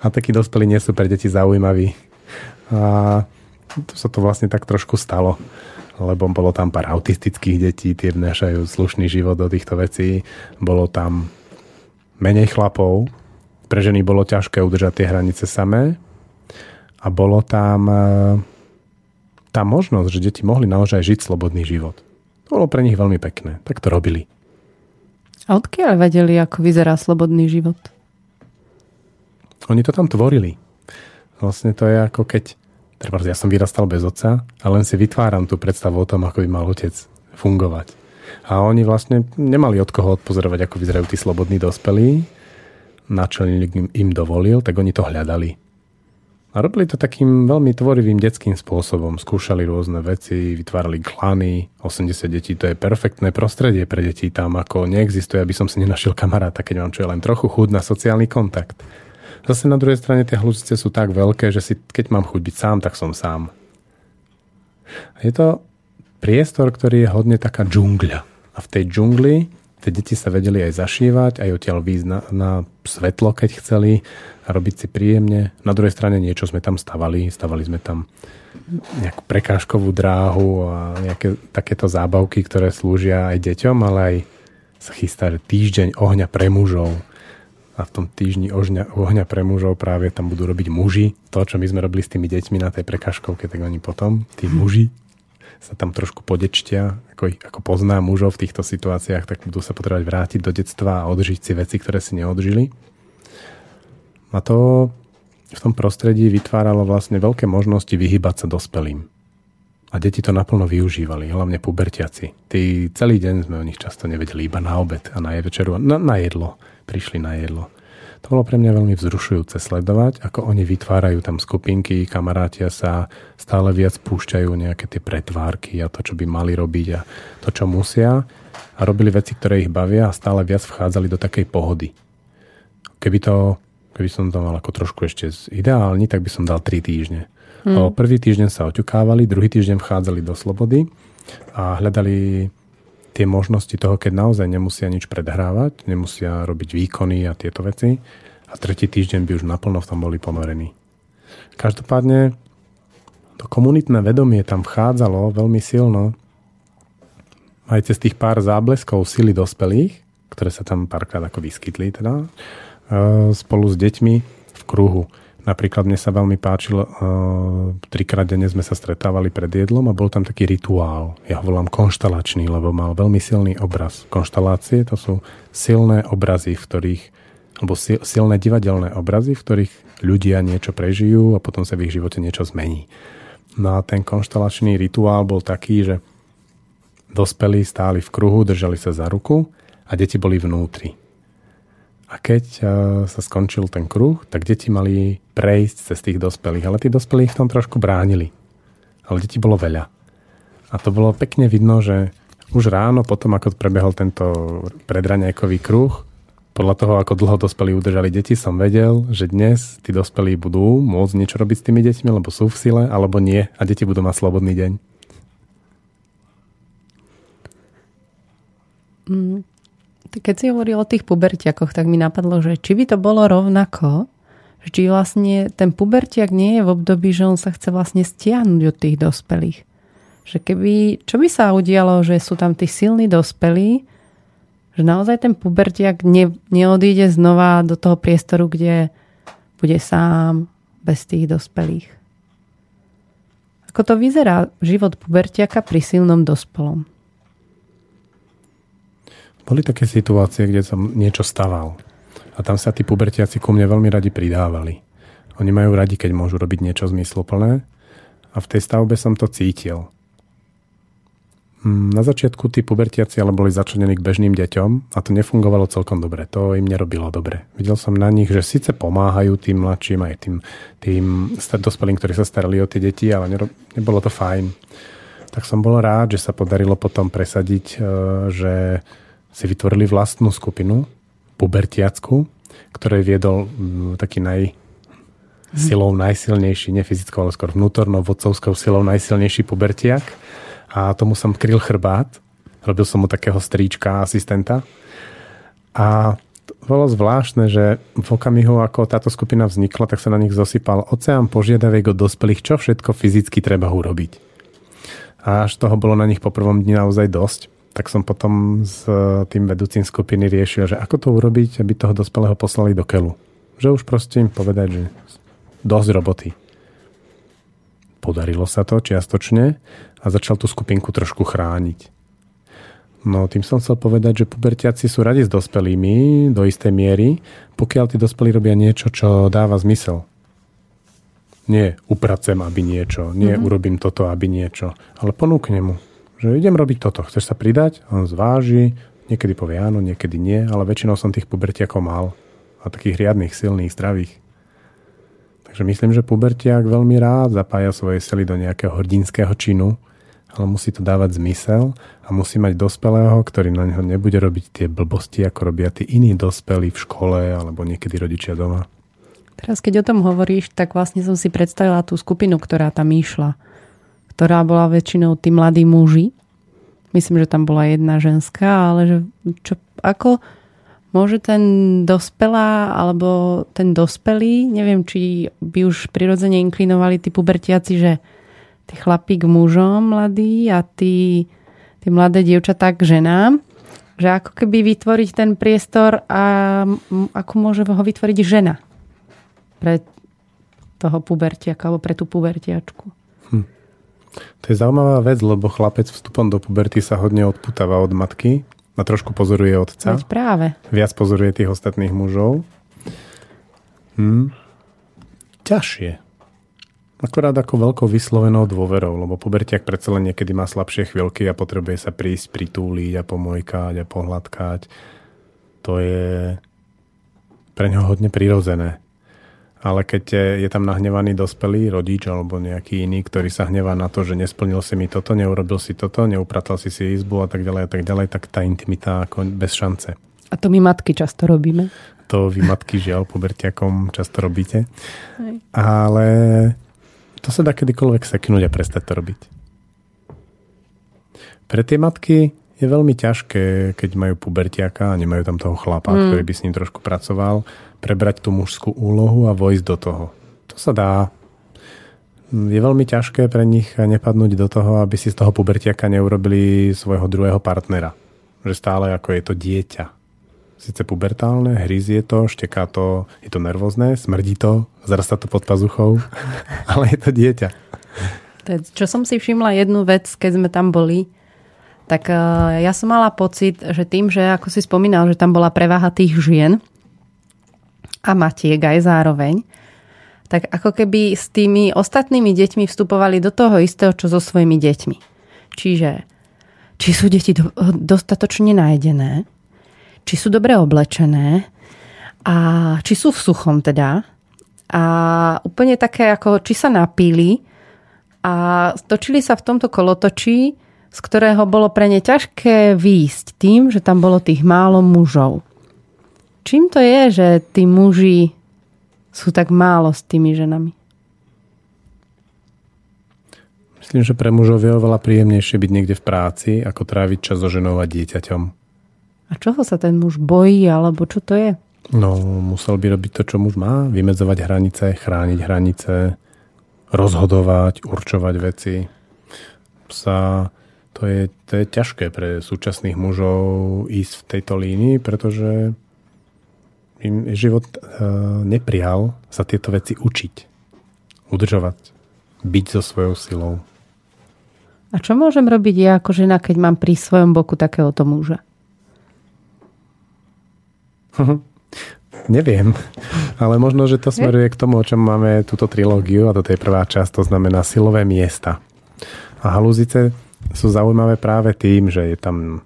A takí dospelí nie sú pre deti zaujímaví. A to sa to vlastne tak trošku stalo lebo bolo tam pár autistických detí, tie vnášajú slušný život do týchto vecí. Bolo tam menej chlapov, pre ženy bolo ťažké udržať tie hranice samé a bolo tam e, tá možnosť, že deti mohli naozaj žiť slobodný život. To bolo pre nich veľmi pekné. Tak to robili. A odkiaľ vedeli, ako vyzerá slobodný život? Oni to tam tvorili. Vlastne to je ako keď Treba, ja som vyrastal bez otca a len si vytváram tú predstavu o tom, ako by mal otec fungovať. A oni vlastne nemali od koho odpozorovať, ako vyzerajú tí slobodní dospelí. Načelník im, im dovolil, tak oni to hľadali. A robili to takým veľmi tvorivým detským spôsobom. Skúšali rôzne veci, vytvárali klany. 80 detí to je perfektné prostredie pre deti. Tam ako neexistuje, aby som si nenašiel kamaráta, keď mám čo je len trochu chud na sociálny kontakt. Zase na druhej strane tie hlučice sú tak veľké, že si, keď mám chuť byť sám, tak som sám. Je to priestor, ktorý je hodne taká džungľa. A v tej džungli tie deti sa vedeli aj zašívať, aj odtiaľ výjsť na, na svetlo, keď chceli a robiť si príjemne. Na druhej strane niečo sme tam stavali. Stavali sme tam nejakú prekážkovú dráhu a nejaké takéto zábavky, ktoré slúžia aj deťom, ale aj sa chystá, týždeň ohňa pre mužov a v tom týždni ohňa, ohňa pre mužov práve tam budú robiť muži. To, čo my sme robili s tými deťmi na tej prekažkovke, tak oni potom, tí hm. muži, sa tam trošku podečtia, ako, ako pozná mužov v týchto situáciách, tak budú sa potrebovať vrátiť do detstva a odžiť si veci, ktoré si neodžili. A to v tom prostredí vytváralo vlastne veľké možnosti vyhybať sa dospelým. A deti to naplno využívali, hlavne pubertiaci. Tí celý deň sme o nich často nevedeli, iba na obed a na večeru, na, na jedlo prišli na jedlo. To bolo pre mňa veľmi vzrušujúce sledovať, ako oni vytvárajú tam skupinky, kamarátia sa, stále viac púšťajú nejaké tie pretvárky a to, čo by mali robiť a to, čo musia a robili veci, ktoré ich bavia a stále viac vchádzali do takej pohody. Keby to, keby som to mal ako trošku ešte ideálny, tak by som dal 3 týždne. Hmm. O prvý týždeň sa oťukávali, druhý týždeň vchádzali do slobody a hľadali tie možnosti toho, keď naozaj nemusia nič predhrávať, nemusia robiť výkony a tieto veci a tretí týždeň by už naplno v tom boli ponorení. Každopádne to komunitné vedomie tam vchádzalo veľmi silno aj cez tých pár zábleskov sily dospelých, ktoré sa tam párkrát ako vyskytli teda, e, spolu s deťmi v kruhu. Napríklad mne sa veľmi páčil, uh, trikrát denne sme sa stretávali pred jedlom a bol tam taký rituál. Ja ho volám konštalačný, lebo mal veľmi silný obraz. Konštalácie to sú silné obrazy, v ktorých, alebo silné divadelné obrazy, v ktorých ľudia niečo prežijú a potom sa v ich živote niečo zmení. No a ten konštalačný rituál bol taký, že dospelí stáli v kruhu, držali sa za ruku a deti boli vnútri. A keď uh, sa skončil ten kruh, tak deti mali prejsť cez tých dospelých. Ale tí dospelí v tom trošku bránili. Ale detí bolo veľa. A to bolo pekne vidno, že už ráno, potom ako prebehol tento predraňajkový kruh, podľa toho, ako dlho dospelí udržali deti, som vedel, že dnes tí dospelí budú môcť niečo robiť s tými deťmi, lebo sú v sile, alebo nie a deti budú mať slobodný deň. Mm. Keď si hovoril o tých pubertiakoch, tak mi napadlo, že či by to bolo rovnako, či vlastne ten pubertiak nie je v období, že on sa chce vlastne stiahnuť od tých dospelých. Že keby, čo by sa udialo, že sú tam tí silní dospelí, že naozaj ten pubertiak ne, neodíde znova do toho priestoru, kde bude sám, bez tých dospelých. Ako to vyzerá život pubertiaka pri silnom dospelom? Boli také situácie, kde som niečo staval. A tam sa tí pubertiaci ku mne veľmi radi pridávali. Oni majú radi, keď môžu robiť niečo zmysluplné. A v tej stavbe som to cítil. Mm, na začiatku tí pubertiaci ale boli začlenení k bežným deťom a to nefungovalo celkom dobre. To im nerobilo dobre. Videl som na nich, že síce pomáhajú tým mladším aj tým, tým dospelým, ktorí sa starali o tie deti, ale nebolo to fajn. Tak som bol rád, že sa podarilo potom presadiť, e, že si vytvorili vlastnú skupinu, pubertiacku, ktorej viedol mm, taký naj, silou najsilnejší, nie fyzickou, ale skôr vnútornou vodcovskou silou najsilnejší pubertiak. A tomu som kryl chrbát. Robil som mu takého stríčka, asistenta. A bolo zvláštne, že v okamihu, ako táto skupina vznikla, tak sa na nich zosypal oceán požiadaviek od dospelých, čo všetko fyzicky treba urobiť. A až toho bolo na nich po prvom dni naozaj dosť, tak som potom s tým vedúcim skupiny riešil, že ako to urobiť, aby toho dospelého poslali do kelu. Že už proste im povedať, že dosť roboty. Podarilo sa to čiastočne a začal tú skupinku trošku chrániť. No tým som chcel povedať, že pubertiaci sú radi s dospelými do istej miery, pokiaľ tí dospelí robia niečo, čo dáva zmysel. Nie upracem, aby niečo, nie mm-hmm. urobím toto, aby niečo, ale ponúknem mu, že idem robiť toto, chceš sa pridať? On zváži, niekedy povie áno, niekedy nie, ale väčšinou som tých pubertiakov mal a takých riadných, silných, zdravých. Takže myslím, že pubertiak veľmi rád zapája svoje sily do nejakého hrdinského činu, ale musí to dávať zmysel a musí mať dospelého, ktorý na neho nebude robiť tie blbosti, ako robia tí iní dospelí v škole alebo niekedy rodičia doma. Teraz, keď o tom hovoríš, tak vlastne som si predstavila tú skupinu, ktorá tam išla, ktorá bola väčšinou tí mladí muži. Myslím, že tam bola jedna ženská, ale že čo, ako môže ten dospelá alebo ten dospelý, neviem, či by už prirodzene inklinovali tí pubertiaci, že tí k mužom mladí a tí, tí mladé dievčatá k ženám. Že ako keby vytvoriť ten priestor a ako môže ho vytvoriť žena pre toho pubertiaka alebo pre tú pubertiačku. To je zaujímavá vec, lebo chlapec vstupom do puberty sa hodne odputáva od matky a trošku pozoruje otca. Veď práve. Viac pozoruje tých ostatných mužov. Hm. Ťažšie. Akorát ako veľkou vyslovenou dôverou, lebo pubertiak predsa len niekedy má slabšie chvíľky a potrebuje sa prísť, pritúliť a pomojkať a pohľadkať. To je pre ňoho hodne prirodzené. Ale keď je tam nahnevaný dospelý rodič alebo nejaký iný, ktorý sa hnevá na to, že nesplnil si mi toto, neurobil si toto, neupratal si si izbu a tak ďalej a tak ďalej, tak tá intimita ako bez šance. A to my matky často robíme. To vy matky žiaľ pubertiakom často robíte. Hej. Ale to sa dá kedykoľvek seknúť a prestať to robiť. Pre tie matky je veľmi ťažké, keď majú pubertiaka a nemajú tam toho chlapa, mm. ktorý by s ním trošku pracoval, prebrať tú mužskú úlohu a vojsť do toho. To sa dá. Je veľmi ťažké pre nich nepadnúť do toho, aby si z toho pubertiaka neurobili svojho druhého partnera. Že stále ako je to dieťa síce pubertálne, hryzie to, šteká to, je to nervózne, smrdí to, zrastá to pod pazuchou, ale je to dieťa. Čo som si všimla jednu vec, keď sme tam boli, tak eh, ja som mala pocit, že tým, že ako si spomínal, že tam bola preváha tých žien a matiek aj zároveň, tak ako keby s tými ostatnými deťmi vstupovali do toho istého, čo so svojimi deťmi. Čiže či sú deti dostatočne najedené, či sú dobre oblečené a či sú v suchom teda. A úplne také ako, či sa napíli a stočili sa v tomto kolotočí, z ktorého bolo pre ne ťažké výjsť tým, že tam bolo tých málo mužov. Čím to je, že tí muži sú tak málo s tými ženami? Myslím, že pre mužov je oveľa príjemnejšie byť niekde v práci, ako tráviť čas so ženou a dieťaťom. A čoho sa ten muž bojí, alebo čo to je? No, musel by robiť to, čo muž má. Vymedzovať hranice, chrániť hranice, rozhodovať, určovať veci. Sa, to, je, to je ťažké pre súčasných mužov ísť v tejto línii, pretože im život e, neprijal sa tieto veci učiť, udržovať, byť so svojou silou. A čo môžem robiť ja ako žena, keď mám pri svojom boku takéhoto muža? Neviem, ale možno, že to smeruje k tomu, o čom máme túto trilógiu a toto je prvá časť, to znamená silové miesta. A halúzice sú zaujímavé práve tým, že je tam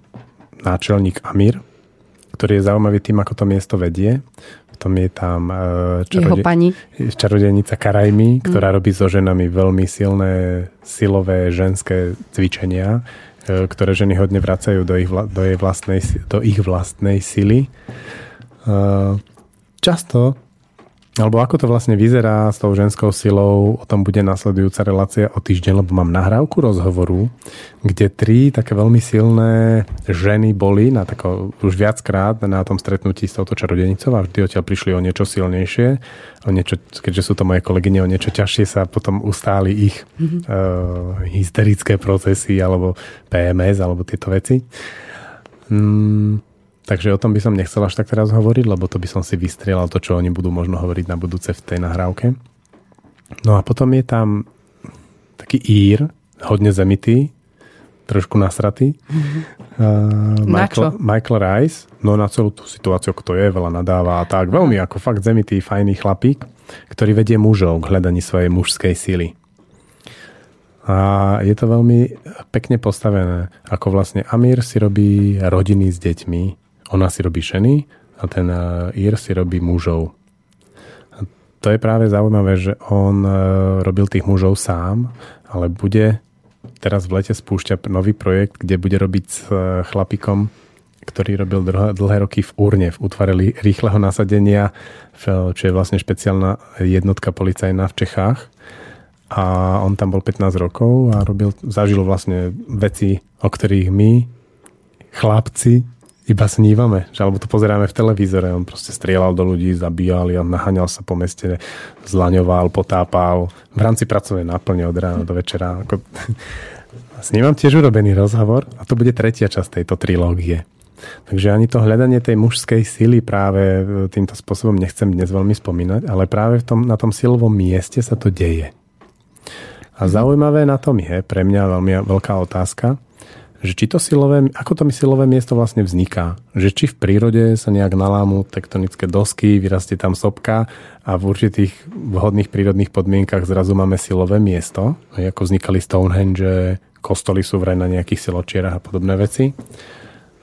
náčelník Amir, ktorý je zaujímavý tým, ako to miesto vedie. Potom je tam e, čarode... pani. čarodejnica Karajmi, ktorá mm. robí so ženami veľmi silné silové ženské cvičenia E, ktoré ženy hodne vracajú do ich, do jej vlastnej, do ich vlastnej sily. E, často alebo ako to vlastne vyzerá s tou ženskou silou, o tom bude nasledujúca relácia o týždeň, lebo mám nahrávku rozhovoru, kde tri také veľmi silné ženy boli na tako, už viackrát na tom stretnutí s touto čarodenicou a vždy odtiaľ prišli o niečo silnejšie, o niečo, keďže sú to moje kolegyne, o niečo ťažšie sa potom ustáli ich mm-hmm. uh, hysterické procesy alebo PMS alebo tieto veci. Mm, Takže o tom by som nechcel až tak teraz hovoriť, lebo to by som si vystrelal to, čo oni budú možno hovoriť na budúce v tej nahrávke. No a potom je tam taký ír, hodne zemitý, trošku nasratý. Mm-hmm. Uh, Michael, Michael Rice, no na celú tú situáciu, kto je, veľa nadáva a tak. Veľmi ako fakt zemitý, fajný chlapík, ktorý vedie mužov k hľadaní svojej mužskej sily. A je to veľmi pekne postavené, ako vlastne Amir si robí rodiny s deťmi, ona si robí ženy a ten Ír si robí mužov. A to je práve zaujímavé, že on e, robil tých mužov sám, ale bude teraz v lete spúšťať nový projekt, kde bude robiť s e, chlapikom, ktorý robil dlhé roky v Urne, v útvare rýchleho nasadenia, čo je vlastne špeciálna jednotka policajná v Čechách. A on tam bol 15 rokov a robil, zažil vlastne veci, o ktorých my, chlapci, iba snívame, že alebo to pozeráme v televízore, on proste strieľal do ľudí, zabíjal a naháňal sa po meste, zlaňoval, potápal, v rámci pracovnej náplne od rána do večera. Ako... S tiež urobený rozhovor a to bude tretia časť tejto trilógie. Takže ani to hľadanie tej mužskej sily práve e, týmto spôsobom nechcem dnes veľmi spomínať, ale práve v tom, na tom silovom mieste sa to deje. A zaujímavé na tom je, pre mňa veľmi veľká otázka, že či to silové, ako to mi silové miesto vlastne vzniká. Že či v prírode sa nejak nalámu tektonické dosky, vyrastie tam sopka a v určitých vhodných prírodných podmienkach zrazu máme silové miesto, ako vznikali Stonehenge, kostoly sú vraj na nejakých siločierach a podobné veci.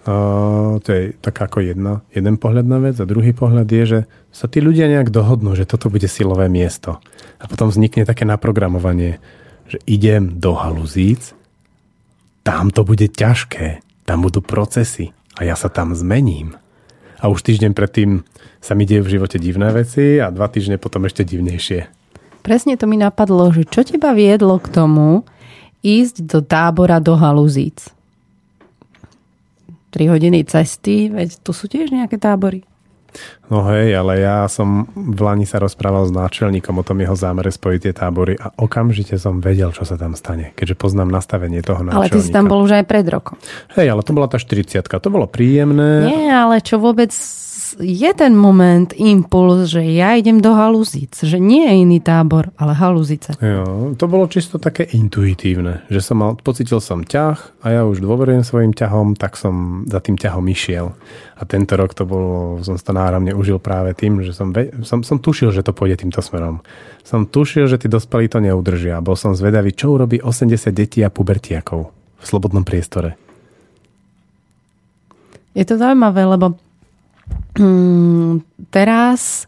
Uh, to je tak ako jedna, jeden pohľad na vec. A druhý pohľad je, že sa tí ľudia nejak dohodnú, že toto bude silové miesto. A potom vznikne také naprogramovanie, že idem do haluzíc tam to bude ťažké, tam budú procesy a ja sa tam zmením. A už týždeň predtým sa mi dejú v živote divné veci a dva týždne potom ešte divnejšie. Presne to mi napadlo, že čo teba viedlo k tomu ísť do tábora do Haluzíc? 3 hodiny cesty, veď tu sú tiež nejaké tábory. No hej, ale ja som v Lani sa rozprával s náčelníkom o tom jeho zámere spojiť tie tábory a okamžite som vedel, čo sa tam stane, keďže poznám nastavenie toho náčelníka. Ale ty si tam bol už aj pred rokom. Hej, ale to bola tá 40 to bolo príjemné. Nie, ale čo vôbec je ten moment, impuls, že ja idem do halúzic, že nie je iný tábor, ale halúzice. Jo, to bolo čisto také intuitívne, že som mal, pocitil som ťah a ja už dôverujem svojim ťahom, tak som za tým ťahom išiel. A tento rok to bolo, som to náramne užil práve tým, že som, som, som tušil, že to pôjde týmto smerom. Som tušil, že tí dospelí to neudržia. Bol som zvedavý, čo urobí 80 detí a pubertiakov v slobodnom priestore. Je to zaujímavé, lebo teraz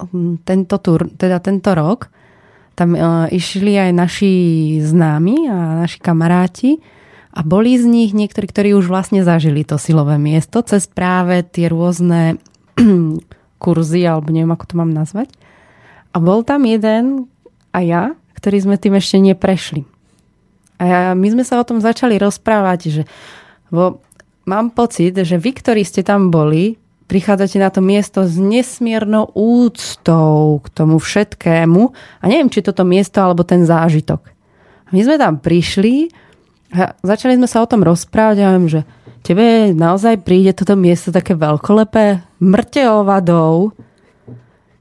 mm, tento, tur, teda tento rok tam uh, išli aj naši známi a naši kamaráti a boli z nich niektorí, ktorí už vlastne zažili to silové miesto cez práve tie rôzne kurzy, alebo neviem, ako to mám nazvať. A bol tam jeden a ja, ktorí sme tým ešte neprešli. A ja, my sme sa o tom začali rozprávať, že vo, mám pocit, že vy, ktorí ste tam boli, prichádzate na to miesto s nesmiernou úctou k tomu všetkému a neviem, či toto miesto alebo ten zážitok. My sme tam prišli a začali sme sa o tom rozprávať a viem, že tebe naozaj príde toto miesto také veľkolepé, mŕte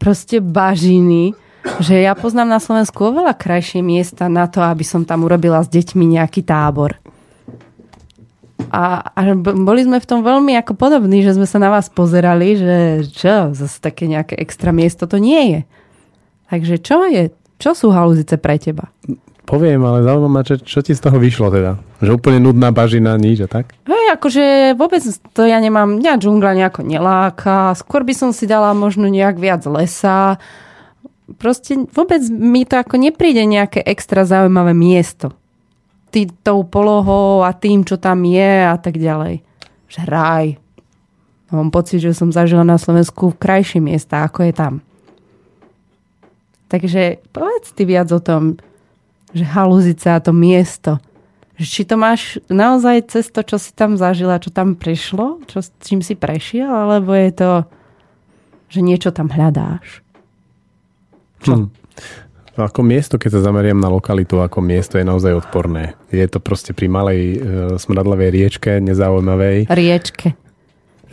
proste bažiny, že ja poznám na Slovensku oveľa krajšie miesta na to, aby som tam urobila s deťmi nejaký tábor. A, a boli sme v tom veľmi ako podobní, že sme sa na vás pozerali, že čo, zase také nejaké extra miesto to nie je. Takže čo je, čo sú halúzice pre teba? Poviem, ale zaujímavé čo, čo ti z toho vyšlo teda? Že úplne nudná bažina, nič a tak? Hej, akože vôbec to ja nemám, mňa džungla nejako neláka, skôr by som si dala možno nejak viac lesa. Proste vôbec mi to ako nepríde nejaké extra zaujímavé miesto tý, tou polohou a tým, čo tam je a tak ďalej. Že raj. Mám pocit, že som zažila na Slovensku krajšie miesta, ako je tam. Takže povedz ty viac o tom, že halúzica a to miesto. Či to máš naozaj cez to, čo si tam zažila, čo tam prišlo, čo, čím si prešiel, alebo je to, že niečo tam hľadáš? Čo? Hmm. Ako miesto, keď sa zameriam na lokalitu, ako miesto je naozaj odporné. Je to proste pri malej e, smradlavej riečke, nezaujímavej. Riečke.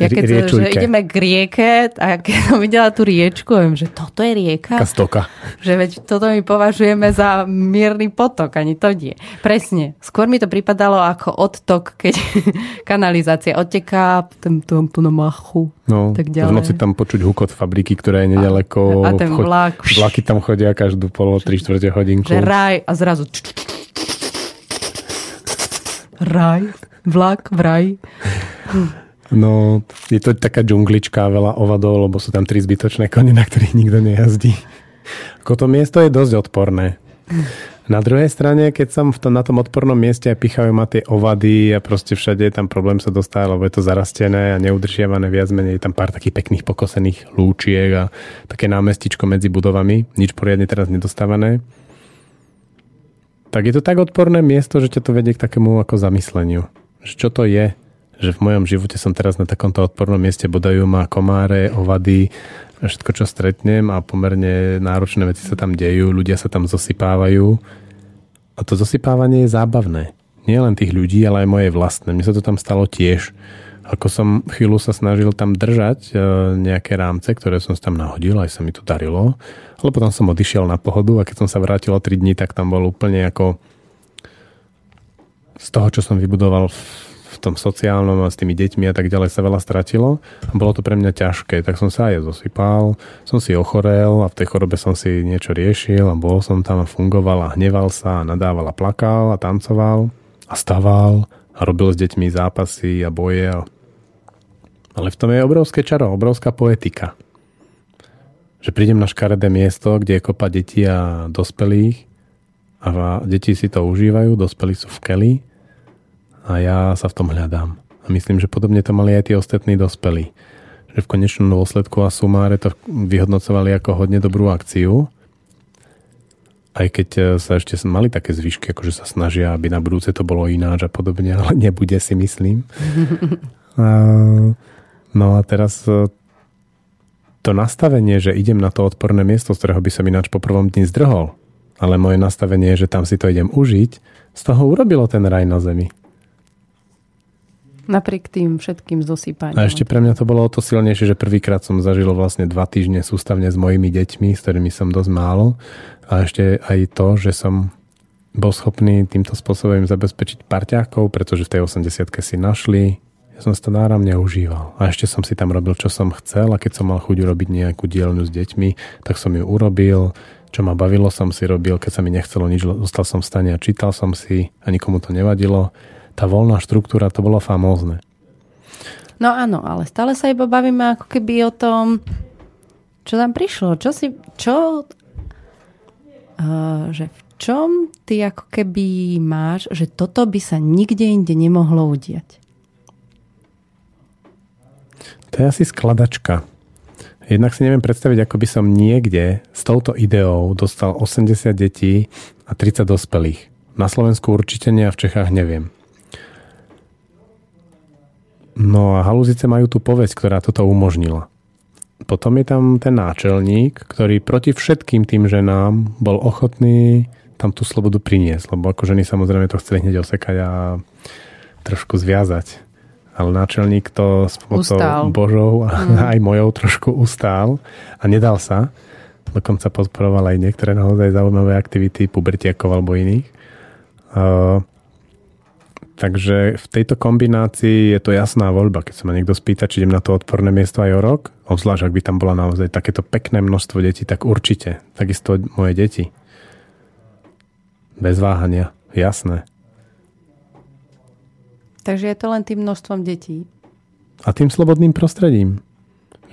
Ja keď to, že ideme k rieke a keď som videla tú riečku, viem, že toto je rieka. Kastoka. Že veď toto my považujeme za mierny potok, ani to nie. Presne. Skôr mi to pripadalo ako odtok, keď kanalizácia odteká, ten tam tu na machu. No, tak ďalej. v noci tam počuť hukot fabriky, ktorá je nedaleko. A, a ten vlak. Vlaky tam chodia každú polo, tri štvrte hodinku. Že raj a zrazu raj, vlak v raj. No, je to taká džunglička, veľa ovadov, lebo sú tam tri zbytočné kone, na ktorých nikto nejazdí. Ako to miesto je dosť odporné. Na druhej strane, keď som v tom, na tom odpornom mieste a pichajú ma tie ovady a proste všade je tam problém sa dostať, lebo je to zarastené a neudržiavané viac menej, je tam pár takých pekných pokosených lúčiek a také námestičko medzi budovami, nič poriadne teraz nedostávané. Tak je to tak odporné miesto, že ťa to vedie k takému ako zamysleniu. Že čo to je? Že v mojom živote som teraz na takomto odpornom mieste, bodajú ma komáre, ovady, všetko, čo stretnem a pomerne náročné veci sa tam dejú, ľudia sa tam zosypávajú. A to zosypávanie je zábavné. Nie len tých ľudí, ale aj moje vlastné. Mne sa to tam stalo tiež. Ako som chvíľu sa snažil tam držať e, nejaké rámce, ktoré som tam nahodil, aj sa mi to darilo. Ale potom som odišiel na pohodu a keď som sa vrátil o 3 dní, tak tam bol úplne ako z toho, čo som vybudoval tom sociálnom a s tými deťmi a tak ďalej sa veľa stratilo a bolo to pre mňa ťažké, tak som sa aj zosypal, som si ochorel a v tej chorobe som si niečo riešil a bol som tam a fungoval a hneval sa a nadával a plakal a tancoval a staval a robil s deťmi zápasy a boje. A... Ale v tom je obrovské čaro, obrovská poetika. Že prídem na škaredé miesto, kde je kopa detí a dospelých a deti si to užívajú, dospelí sú v keli a ja sa v tom hľadám. A myslím, že podobne to mali aj tí ostatní dospelí. Že v konečnom dôsledku a sumáre to vyhodnocovali ako hodne dobrú akciu. Aj keď e, sa ešte mali také zvyšky, akože sa snažia, aby na budúce to bolo ináč a podobne, ale nebude si myslím. no a teraz e, to nastavenie, že idem na to odporné miesto, z ktorého by som ináč po prvom dni zdrhol, ale moje nastavenie je, že tam si to idem užiť, z toho urobilo ten raj na zemi. Napriek tým všetkým zosypaním. A ešte pre mňa to bolo o to silnejšie, že prvýkrát som zažil vlastne dva týždne sústavne s mojimi deťmi, s ktorými som dosť málo. A ešte aj to, že som bol schopný týmto spôsobom zabezpečiť parťákov, pretože v tej 80 si našli. Ja som si to náramne užíval. A ešte som si tam robil, čo som chcel a keď som mal chuť urobiť nejakú dielňu s deťmi, tak som ju urobil. Čo ma bavilo, som si robil. Keď sa mi nechcelo nič, zostal som v stane a čítal som si a nikomu to nevadilo tá voľná štruktúra, to bolo famózne. No áno, ale stále sa iba bavíme ako keby o tom, čo tam prišlo, čo si, čo, uh, že v čom ty ako keby máš, že toto by sa nikde inde nemohlo udiať? To je asi skladačka. Jednak si neviem predstaviť, ako by som niekde s touto ideou dostal 80 detí a 30 dospelých. Na Slovensku určite nie a v Čechách neviem. No a halúzice majú tú povesť, ktorá toto umožnila. Potom je tam ten náčelník, ktorý proti všetkým tým ženám bol ochotný tam tú slobodu priniesť, lebo ako ženy samozrejme to chceli hneď osekať a trošku zviazať. Ale náčelník to s pomocou Božou a mm. aj mojou trošku ustál a nedal sa. Dokonca podporoval aj niektoré naozaj zaujímavé aktivity pubertiakov alebo iných. Uh, Takže v tejto kombinácii je to jasná voľba. Keď sa ma niekto spýta, či idem na to odporné miesto aj o rok, obzvlášť ak by tam bola naozaj takéto pekné množstvo detí, tak určite. Takisto moje deti. Bez váhania. Jasné. Takže je to len tým množstvom detí. A tým slobodným prostredím.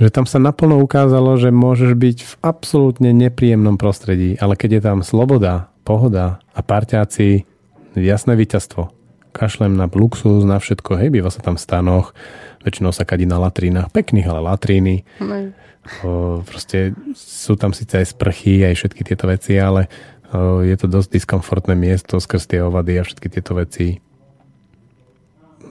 Že tam sa naplno ukázalo, že môžeš byť v absolútne nepríjemnom prostredí, ale keď je tam sloboda, pohoda a parťáci, jasné víťazstvo kašlem na luxus, na všetko, hej, býva sa tam v stanoch, väčšinou sa kadí na latrínach, pekných, ale latríny. O, proste sú tam síce aj sprchy, aj všetky tieto veci, ale o, je to dosť diskomfortné miesto skrz tie ovady a všetky tieto veci.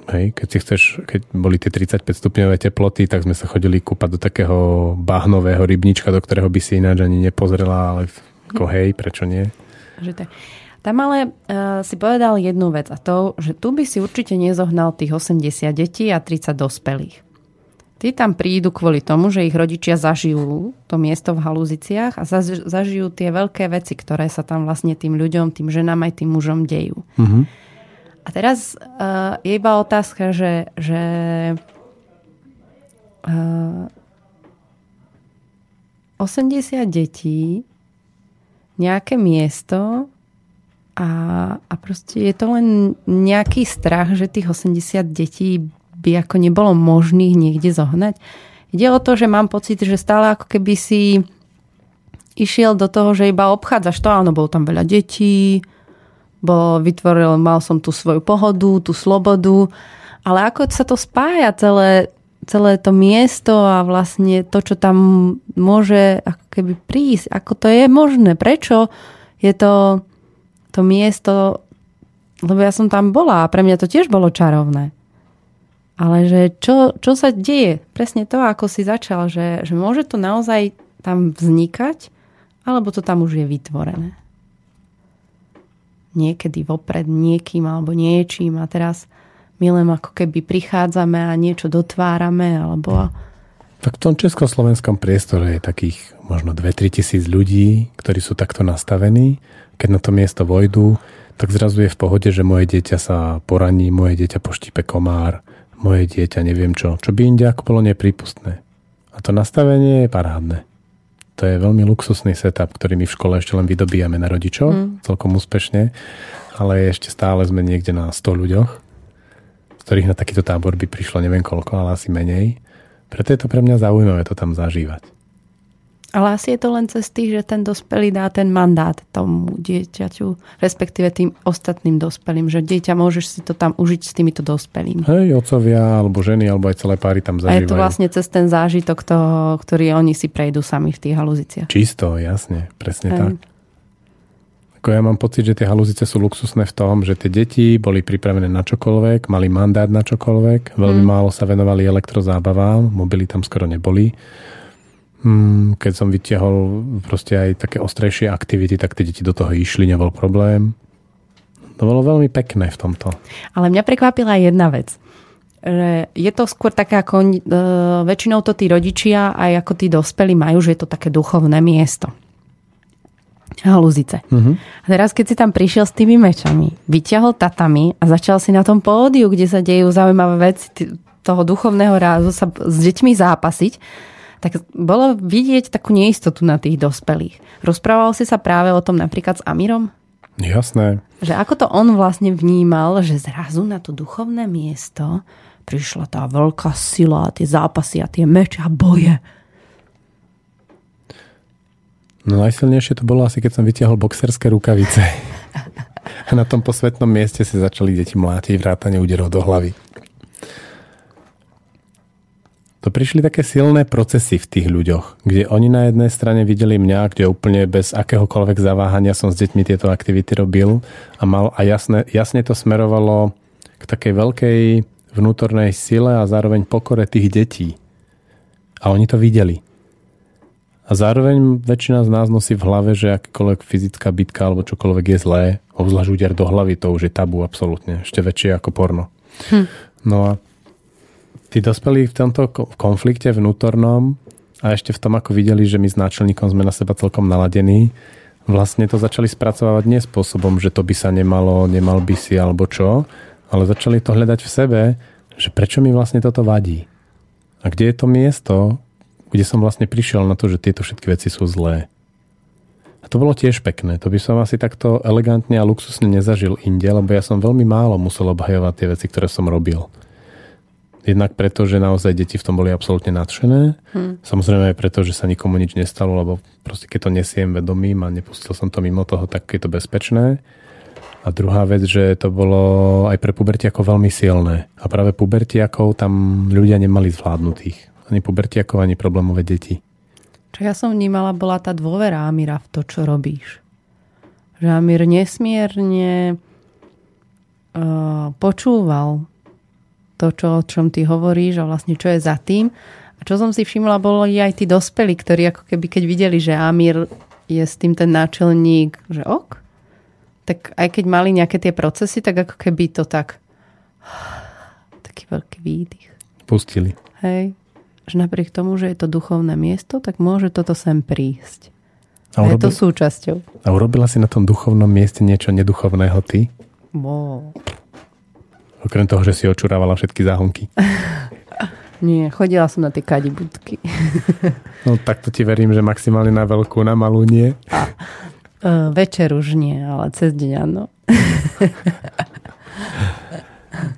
Hej, keď si chceš, keď boli tie 35 stupňové teploty, tak sme sa chodili kúpať do takého bahnového rybnička, do ktorého by si ináč ani nepozrela, ale ako hej, prečo nie? Že tak. Tam ale uh, si povedal jednu vec a to, že tu by si určite nezohnal tých 80 detí a 30 dospelých. Tí tam prídu kvôli tomu, že ich rodičia zažijú to miesto v halúziciach a zažijú tie veľké veci, ktoré sa tam vlastne tým ľuďom, tým ženám aj tým mužom dejú. Mm-hmm. A teraz uh, je iba otázka, že, že uh, 80 detí, nejaké miesto a, a proste je to len nejaký strach, že tých 80 detí by ako nebolo možných niekde zohnať. Ide o to, že mám pocit, že stále ako keby si išiel do toho, že iba obchádzaš to, áno, bol tam veľa detí, bol, vytvoril, mal som tú svoju pohodu, tú slobodu, ale ako sa to spája celé, celé to miesto a vlastne to, čo tam môže ako keby prísť, ako to je možné, prečo je to to miesto, lebo ja som tam bola a pre mňa to tiež bolo čarovné. Ale že čo, čo sa deje? Presne to, ako si začal, že, že môže to naozaj tam vznikať, alebo to tam už je vytvorené. Niekedy vopred niekým alebo niečím a teraz my len ako keby prichádzame a niečo dotvárame alebo... Tak v tom československom priestore je takých možno 2-3 tisíc ľudí, ktorí sú takto nastavení. Keď na to miesto vojdu, tak zrazu je v pohode, že moje dieťa sa poraní, moje dieťa poštípe komár, moje dieťa, neviem čo, čo by inde ako bolo neprípustné. A to nastavenie je parádne. To je veľmi luxusný setup, ktorý my v škole ešte len vydobíjame na rodičov, mm. celkom úspešne, ale ešte stále sme niekde na 100 ľuďoch, z ktorých na takýto tábor by prišlo neviem koľko, ale asi menej. Preto je to pre mňa zaujímavé to tam zažívať. Ale asi je to len cez tých, že ten dospelý dá ten mandát tomu dieťaťu, respektíve tým ostatným dospelým, že dieťa môžeš si to tam užiť s týmito dospelými. Hej, otcovia, alebo ženy, alebo aj celé páry tam zažívajú. A je to vlastne cez ten zážitok, toho, ktorý oni si prejdú sami v tých haluziciach. Čisto, jasne, presne Hej. tak. Ako ja mám pocit, že tie halúzice sú luxusné v tom, že tie deti boli pripravené na čokoľvek, mali mandát na čokoľvek, veľmi hmm. málo sa venovali elektrozábavám, mobily tam skoro neboli Hmm, keď som vytiahol proste aj také ostrejšie aktivity, tak tie deti do toho išli, nebol problém. To bolo veľmi pekné v tomto. Ale mňa prekvapila jedna vec. Je to skôr také ako e, väčšinou to tí rodičia aj ako tí dospelí majú, že je to také duchovné miesto. Halúzice. Uh-huh. A teraz, keď si tam prišiel s tými mečami, vyťahol tatami a začal si na tom pódiu, kde sa dejú zaujímavé veci toho duchovného rázu sa s deťmi zápasiť, tak bolo vidieť takú neistotu na tých dospelých. Rozprával si sa práve o tom napríklad s Amírom? Jasné. Že ako to on vlastne vnímal, že zrazu na to duchovné miesto prišla tá veľká sila, tie zápasy a tie meče a boje. No najsilnejšie to bolo asi, keď som vytiahol boxerské rukavice. a na tom posvetnom mieste si začali deti mlátiť vrátane úderov do hlavy to prišli také silné procesy v tých ľuďoch, kde oni na jednej strane videli mňa, kde úplne bez akéhokoľvek zaváhania som s deťmi tieto aktivity robil a, mal, a jasne, jasne to smerovalo k takej veľkej vnútornej sile a zároveň pokore tých detí. A oni to videli. A zároveň väčšina z nás nosí v hlave, že akákoľvek fyzická bitka alebo čokoľvek je zlé, obzvlášť úder do hlavy, to už je tabu absolútne. Ešte väčšie ako porno. Hm. No a Tí dospelí v tomto konflikte vnútornom a ešte v tom, ako videli, že my s náčelníkom sme na seba celkom naladení, vlastne to začali spracovávať nie spôsobom, že to by sa nemalo, nemal by si alebo čo, ale začali to hľadať v sebe, že prečo mi vlastne toto vadí. A kde je to miesto, kde som vlastne prišiel na to, že tieto všetky veci sú zlé. A to bolo tiež pekné. To by som asi takto elegantne a luxusne nezažil inde, lebo ja som veľmi málo musel obhajovať tie veci, ktoré som robil. Jednak preto, že naozaj deti v tom boli absolútne nadšené. Hmm. Samozrejme aj preto, že sa nikomu nič nestalo, lebo proste keď to nesiem vedomím a nepustil som to mimo toho, tak je to bezpečné. A druhá vec, že to bolo aj pre pubertiakov veľmi silné. A práve pubertiakov tam ľudia nemali zvládnutých. Ani pubertiakov, ani problémové deti. Čo ja som vnímala, bola tá dôvera Amira v to, čo robíš. Že Amir nesmierne uh, počúval to, čo, o čom ty hovoríš a vlastne čo je za tým. A čo som si všimla, boli aj tí dospelí, ktorí ako keby keď videli, že Amir je s tým ten náčelník, že ok, tak aj keď mali nejaké tie procesy, tak ako keby to tak taký veľký výdych. Pustili. Hej. Že napriek tomu, že je to duchovné miesto, tak môže toto sem prísť. A, urobil... je to súčasťou. A urobila si na tom duchovnom mieste niečo neduchovného ty? Wow. Okrem toho, že si očurávala všetky záhonky. Nie, chodila som na tie kadibudky. no tak to ti verím, že maximálne na veľkú, na malú nie. A, uh, večer už nie, ale cez deň áno.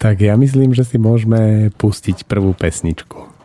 tak ja myslím, že si môžeme pustiť prvú pesničku.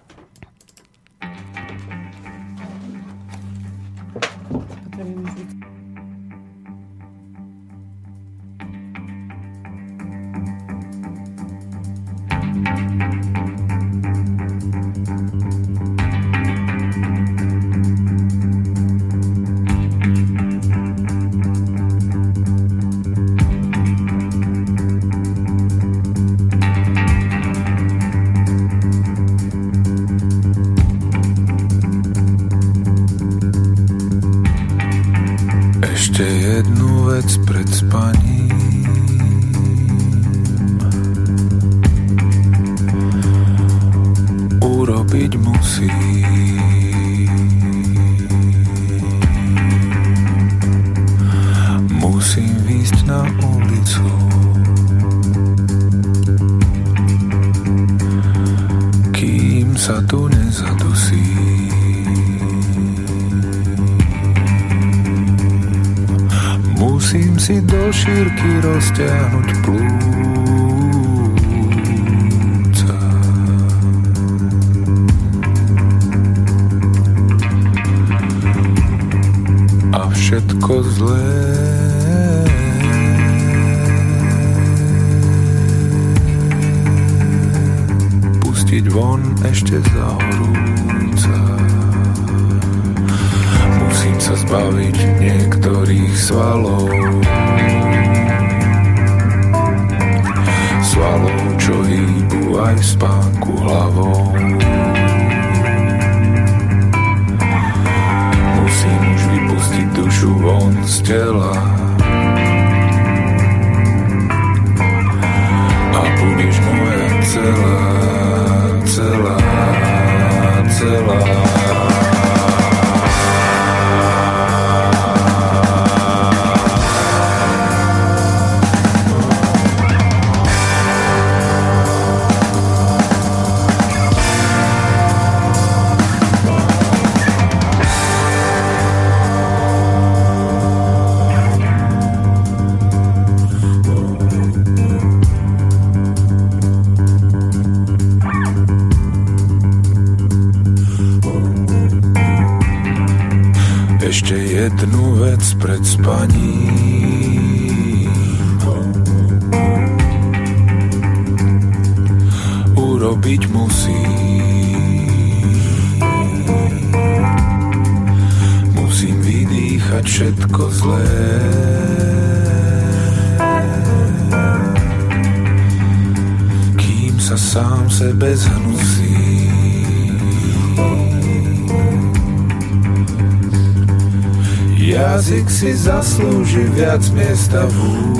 Miesta v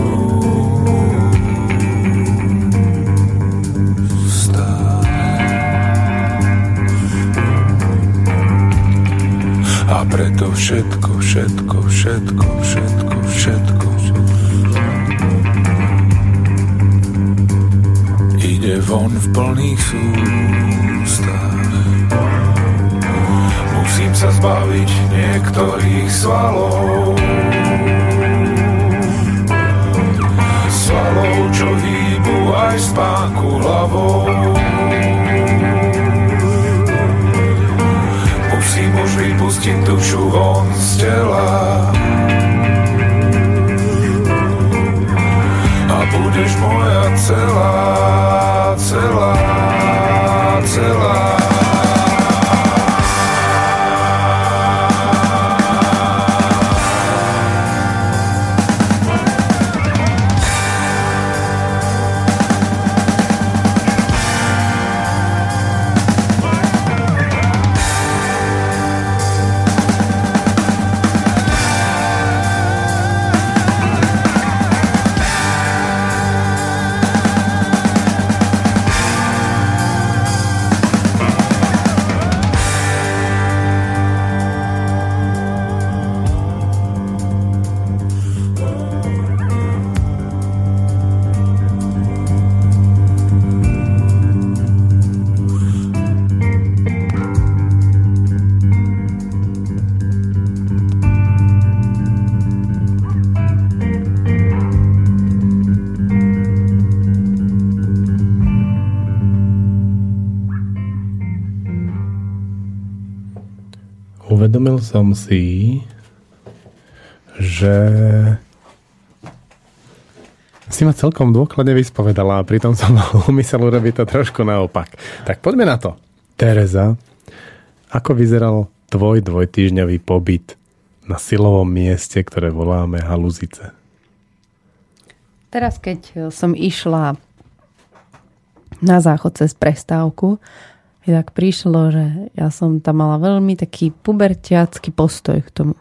si, že si ma celkom dôkladne vyspovedala a pritom som mal úmysel urobiť to trošku naopak. Tak poďme na to. Tereza, ako vyzeral tvoj dvojtýždňový pobyt na silovom mieste, ktoré voláme Haluzice? Teraz, keď som išla na záchod cez prestávku, tak prišlo, že ja som tam mala veľmi taký pubertiacký postoj k tomu.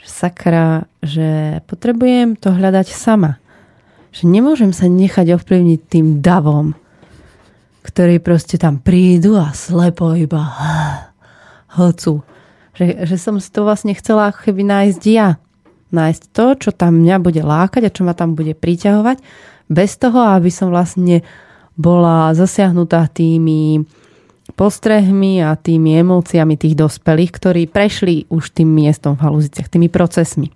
Že sakra, že potrebujem to hľadať sama. Že nemôžem sa nechať ovplyvniť tým davom, ktorí proste tam prídu a slepo iba hocu. Že, že som si to vlastne chcela ako nájsť ja. Nájsť to, čo tam mňa bude lákať a čo ma tam bude priťahovať, bez toho, aby som vlastne bola zasiahnutá tými postrehmi a tými emóciami tých dospelých, ktorí prešli už tým miestom v haluziciach, tými procesmi.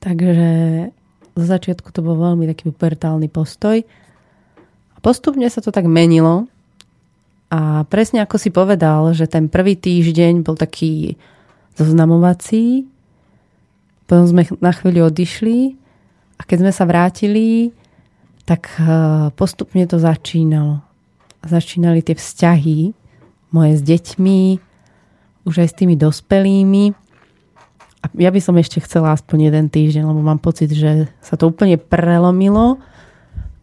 Takže zo začiatku to bol veľmi taký pubertálny postoj. Postupne sa to tak menilo. A presne ako si povedal, že ten prvý týždeň bol taký zoznamovací, potom sme na chvíľu odišli a keď sme sa vrátili, tak eh, postupne to začínalo. Začínali tie vzťahy moje s deťmi, už aj s tými dospelými. A ja by som ešte chcela aspoň jeden týždeň, lebo mám pocit, že sa to úplne prelomilo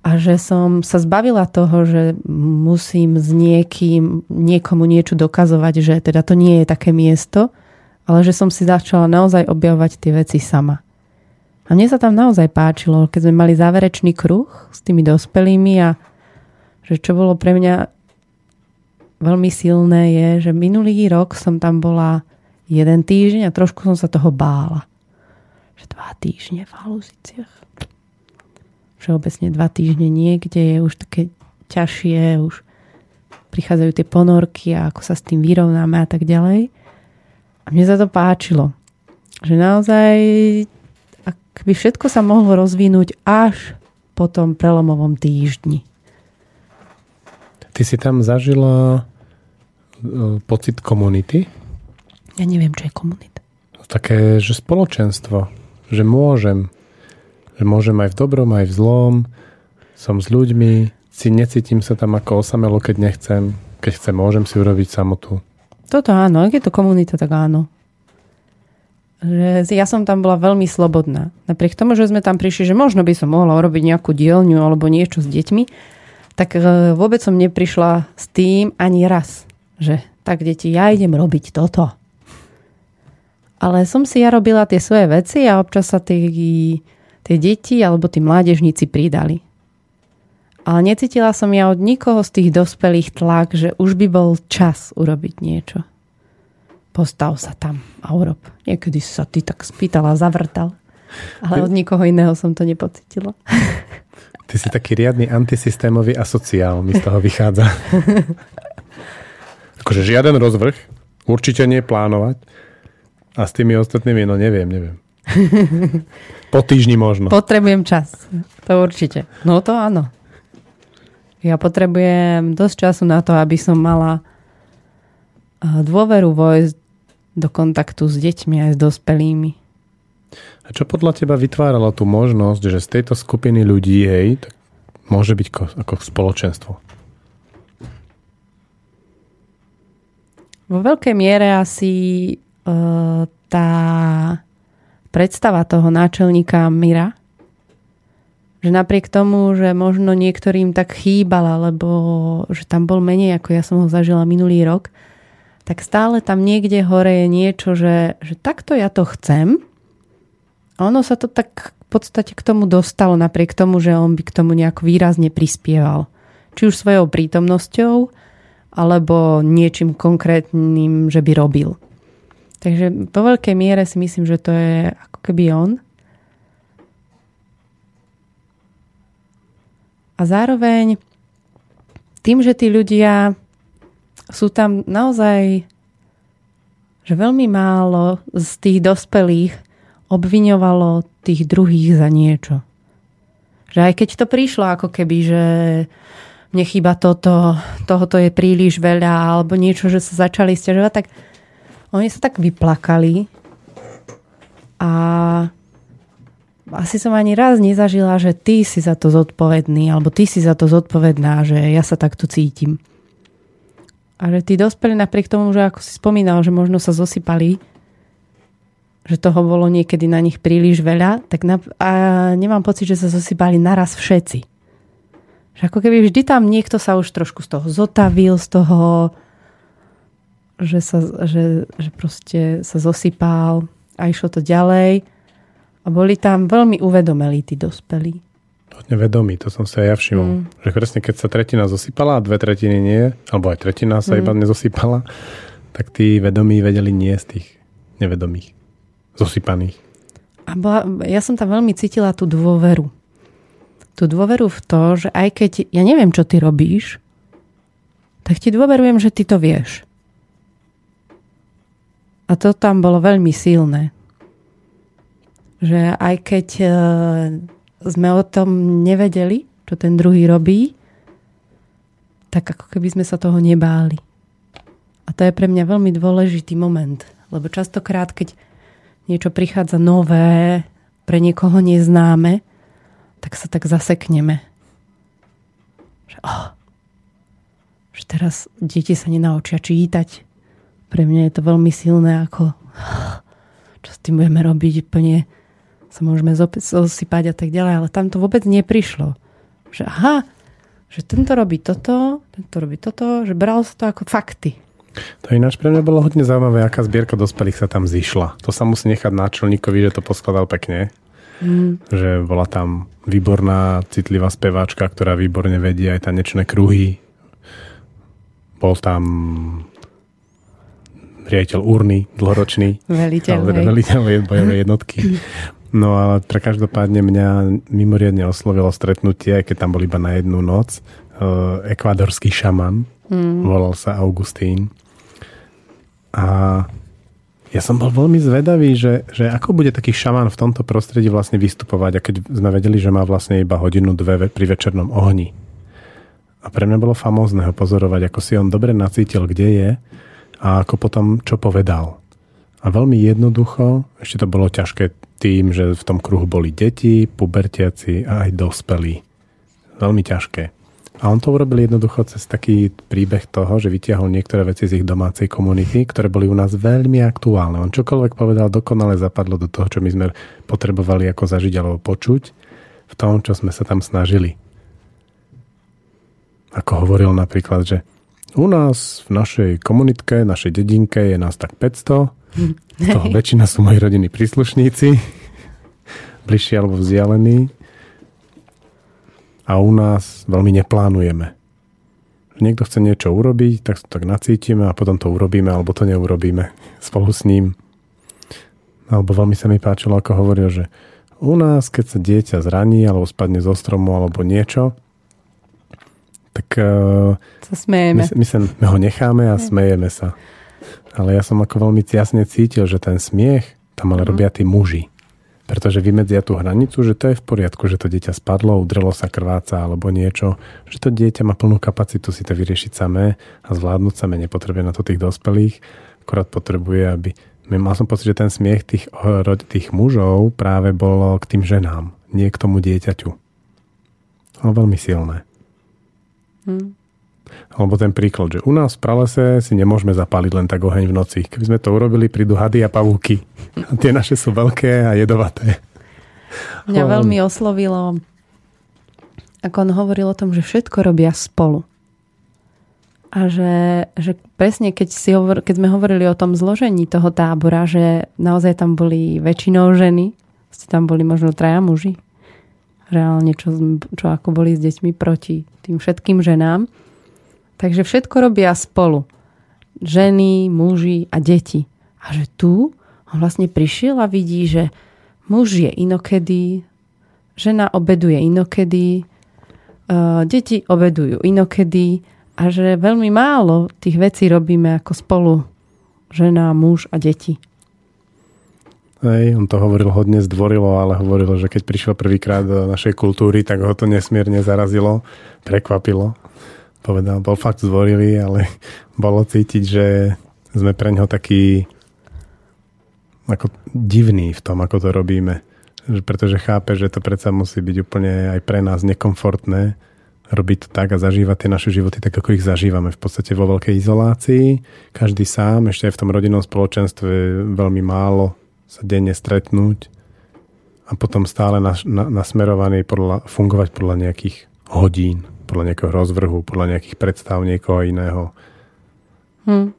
a že som sa zbavila toho, že musím s niekým, niekomu niečo dokazovať, že teda to nie je také miesto, ale že som si začala naozaj objavovať tie veci sama. A mne sa tam naozaj páčilo, keď sme mali záverečný kruh s tými dospelými a že čo bolo pre mňa veľmi silné je, že minulý rok som tam bola jeden týždeň a trošku som sa toho bála. Že dva týždne v haluziciach. Všeobecne dva týždne niekde je už také ťažšie, už prichádzajú tie ponorky a ako sa s tým vyrovnáme a tak ďalej. A mne sa to páčilo. Že naozaj by všetko sa mohlo rozvinúť až po tom prelomovom týždni. Ty si tam zažila e, pocit komunity? Ja neviem, čo je komunita. Také, že spoločenstvo, že môžem, že môžem aj v dobrom, aj v zlom, som s ľuďmi, si necítim sa tam ako osamelo, keď nechcem, keď chcem, môžem si urobiť samotu. Toto áno, ak je to komunita, tak áno že ja som tam bola veľmi slobodná. Napriek tomu, že sme tam prišli, že možno by som mohla urobiť nejakú dielňu alebo niečo s deťmi, tak e, vôbec som neprišla s tým ani raz, že tak deti, ja idem robiť toto. Ale som si ja robila tie svoje veci a občas sa tie deti alebo tí mládežníci pridali. Ale necítila som ja od nikoho z tých dospelých tlak, že už by bol čas urobiť niečo postav sa tam a urob. Niekedy sa ty tak spýtala a zavrtal. Ale od nikoho iného som to nepocitila. Ty si taký riadny antisystémový asociál, mi z toho vychádza. akože žiaden rozvrh, určite nie plánovať. A s tými ostatnými, no neviem, neviem. Po týždni možno. Potrebujem čas. To určite. No to áno. Ja potrebujem dosť času na to, aby som mala eh, dôveru vojsť do kontaktu s deťmi aj s dospelými. A čo podľa teba vytváralo tú možnosť, že z tejto skupiny ľudí, hej, tak môže byť ako, ako spoločenstvo? Vo veľkej miere asi uh, tá predstava toho náčelníka Mira, že napriek tomu, že možno niektorým tak chýbala, lebo že tam bol menej, ako ja som ho zažila minulý rok, tak stále tam niekde hore je niečo, že, že takto ja to chcem. Ono sa to tak v podstate k tomu dostalo, napriek tomu, že on by k tomu nejak výrazne prispieval. Či už svojou prítomnosťou, alebo niečím konkrétnym, že by robil. Takže po veľkej miere si myslím, že to je ako keby on. A zároveň tým, že tí ľudia sú tam naozaj že veľmi málo z tých dospelých obviňovalo tých druhých za niečo. Že aj keď to prišlo ako keby, že mne chýba toto, tohoto je príliš veľa, alebo niečo, že sa začali stiažovať, tak oni sa tak vyplakali a asi som ani raz nezažila, že ty si za to zodpovedný, alebo ty si za to zodpovedná, že ja sa takto cítim. A že tí dospeli napriek tomu, že ako si spomínal, že možno sa zosypali, že toho bolo niekedy na nich príliš veľa, tak na, a nemám pocit, že sa zosypali naraz všetci. Že ako keby vždy tam niekto sa už trošku z toho zotavil, z toho, že sa, že, že proste sa zosypal a išlo to ďalej. A boli tam veľmi uvedomelí tí dospelí. Hodne vedomí, to som sa aj ja všimol. Mm. Že presne keď sa tretina zosypala a dve tretiny nie, alebo aj tretina sa mm. iba nezosypala, tak tí vedomí vedeli nie z tých nevedomých, zosypaných. A bola, ja som tam veľmi cítila tú dôveru. Tú dôveru v to, že aj keď ja neviem, čo ty robíš, tak ti dôverujem, že ty to vieš. A to tam bolo veľmi silné. Že aj keď e, sme o tom nevedeli, čo ten druhý robí, tak ako keby sme sa toho nebáli. A to je pre mňa veľmi dôležitý moment. Lebo častokrát, keď niečo prichádza nové, pre niekoho neznáme, tak sa tak zasekneme. Že, oh, že teraz deti sa nenaučia čítať, pre mňa je to veľmi silné, ako čo s tým budeme robiť, úplne sa môžeme zosypať a tak ďalej, ale tam to vôbec neprišlo. Že aha, že tento robí toto, tento robí toto, že bralo sa to ako fakty. To ináč pre mňa bolo hodne zaujímavé, aká zbierka dospelých sa tam zišla. To sa musí nechať náčelníkovi, že to poskladal pekne. Mm. Že bola tam výborná, citlivá speváčka, ktorá výborne vedie aj tanečné kruhy. Bol tam riaditeľ urny, dlhoročný. Veliteľ. Alebo veliteľ bojovej jednotky. No ale pre každopádne mňa mimoriadne oslovilo stretnutie, keď tam bol iba na jednu noc, uh, ekvadorský šaman, mm. volal sa Augustín. A ja som bol veľmi zvedavý, že, že ako bude taký šaman v tomto prostredí vlastne vystupovať, a keď sme vedeli, že má vlastne iba hodinu, dve pri večernom ohni. A pre mňa bolo famózne ho pozorovať, ako si on dobre nacítil, kde je a ako potom čo povedal. A veľmi jednoducho, ešte to bolo ťažké tým, že v tom kruhu boli deti, pubertiaci a aj dospelí. Veľmi ťažké. A on to urobil jednoducho cez taký príbeh toho, že vytiahol niektoré veci z ich domácej komunity, ktoré boli u nás veľmi aktuálne. On čokoľvek povedal, dokonale zapadlo do toho, čo my sme potrebovali ako zažiť alebo počuť v tom, čo sme sa tam snažili. Ako hovoril napríklad, že u nás v našej komunitke, našej dedinke je nás tak 500. Toho väčšina sú moji rodiny príslušníci. Bližšie alebo vzdialení. A u nás veľmi neplánujeme. Niekto chce niečo urobiť, tak to tak nacítime a potom to urobíme alebo to neurobíme spolu s ním. Alebo veľmi sa mi páčilo, ako hovoril, že u nás, keď sa dieťa zraní alebo spadne zo stromu alebo niečo, tak uh, sa smejeme. My, my, sa, my ho necháme a smejeme sa. Ale ja som ako veľmi jasne cítil, že ten smiech tam ale mm. robia tí muži. Pretože vymedzia tú hranicu, že to je v poriadku, že to dieťa spadlo, udrelo sa krváca alebo niečo, že to dieťa má plnú kapacitu si to vyriešiť samé a zvládnuť samé, nepotrebuje na to tých dospelých, akorát potrebuje, aby... Mal som pocit, že ten smiech tých, tých mužov práve bolo k tým ženám, nie k tomu dieťaťu. Ale veľmi silné. Hmm. Alebo ten príklad, že u nás v pralese si nemôžeme zapáliť len tak oheň v noci. Keby sme to urobili, prídu hady a pavúky. A tie naše sú veľké a jedovaté. Mňa veľmi oslovilo, ako on hovoril o tom, že všetko robia spolu. A že, že presne keď, si hovor, keď sme hovorili o tom zložení toho tábora, že naozaj tam boli väčšinou ženy, ste tam boli možno traja muži, reálne, čo, čo ako boli s deťmi proti tým všetkým ženám. Takže všetko robia spolu. Ženy, muži a deti. A že tu on vlastne prišiel a vidí, že muž je inokedy, žena obeduje inokedy, e, deti obedujú inokedy a že veľmi málo tých vecí robíme ako spolu žena, muž a deti. Hej, on to hovoril hodne zdvorilo, ale hovoril, že keď prišiel prvýkrát do našej kultúry, tak ho to nesmierne zarazilo, prekvapilo. Povedal, bol fakt zdvorilý, ale bolo cítiť, že sme pre ňoho taký ako divný v tom, ako to robíme. Pretože chápe, že to predsa musí byť úplne aj pre nás nekomfortné robiť to tak a zažívať tie naše životy tak, ako ich zažívame. V podstate vo veľkej izolácii, každý sám, ešte aj v tom rodinnom spoločenstve veľmi málo sa denne stretnúť a potom stále nas, na, nasmerovaný podľa, fungovať podľa nejakých hodín, podľa nejakého rozvrhu, podľa nejakých predstav niekoho iného. Hm.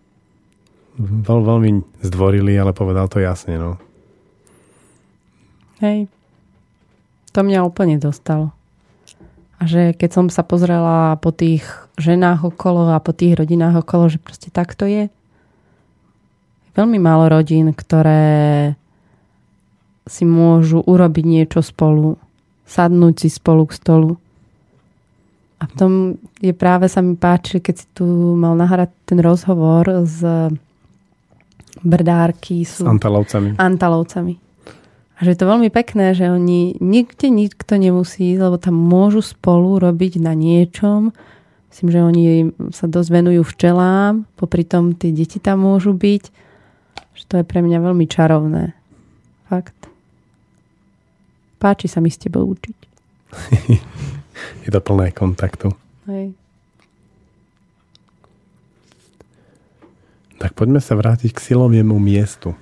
Veľ, veľmi zdvorili, ale povedal to jasne. No. Hej. To mňa úplne dostalo. A že keď som sa pozrela po tých ženách okolo a po tých rodinách okolo, že proste tak to je. Veľmi málo rodín, ktoré si môžu urobiť niečo spolu, sadnúť si spolu k stolu. A v tom je práve sa mi páči, keď si tu mal nahrať ten rozhovor s brdárky sú... S antalovcami. Antalovcami. A že je to veľmi pekné, že oni nikde nikto nemusí, lebo tam môžu spolu robiť na niečom. Myslím, že oni sa dosť venujú včelám, popri tom tie deti tam môžu byť. Že to je pre mňa veľmi čarovné. Fakt. Páči sa mi s tebou učiť. je to plné kontaktu. Hej. Tak poďme sa vrátiť k silovému miestu.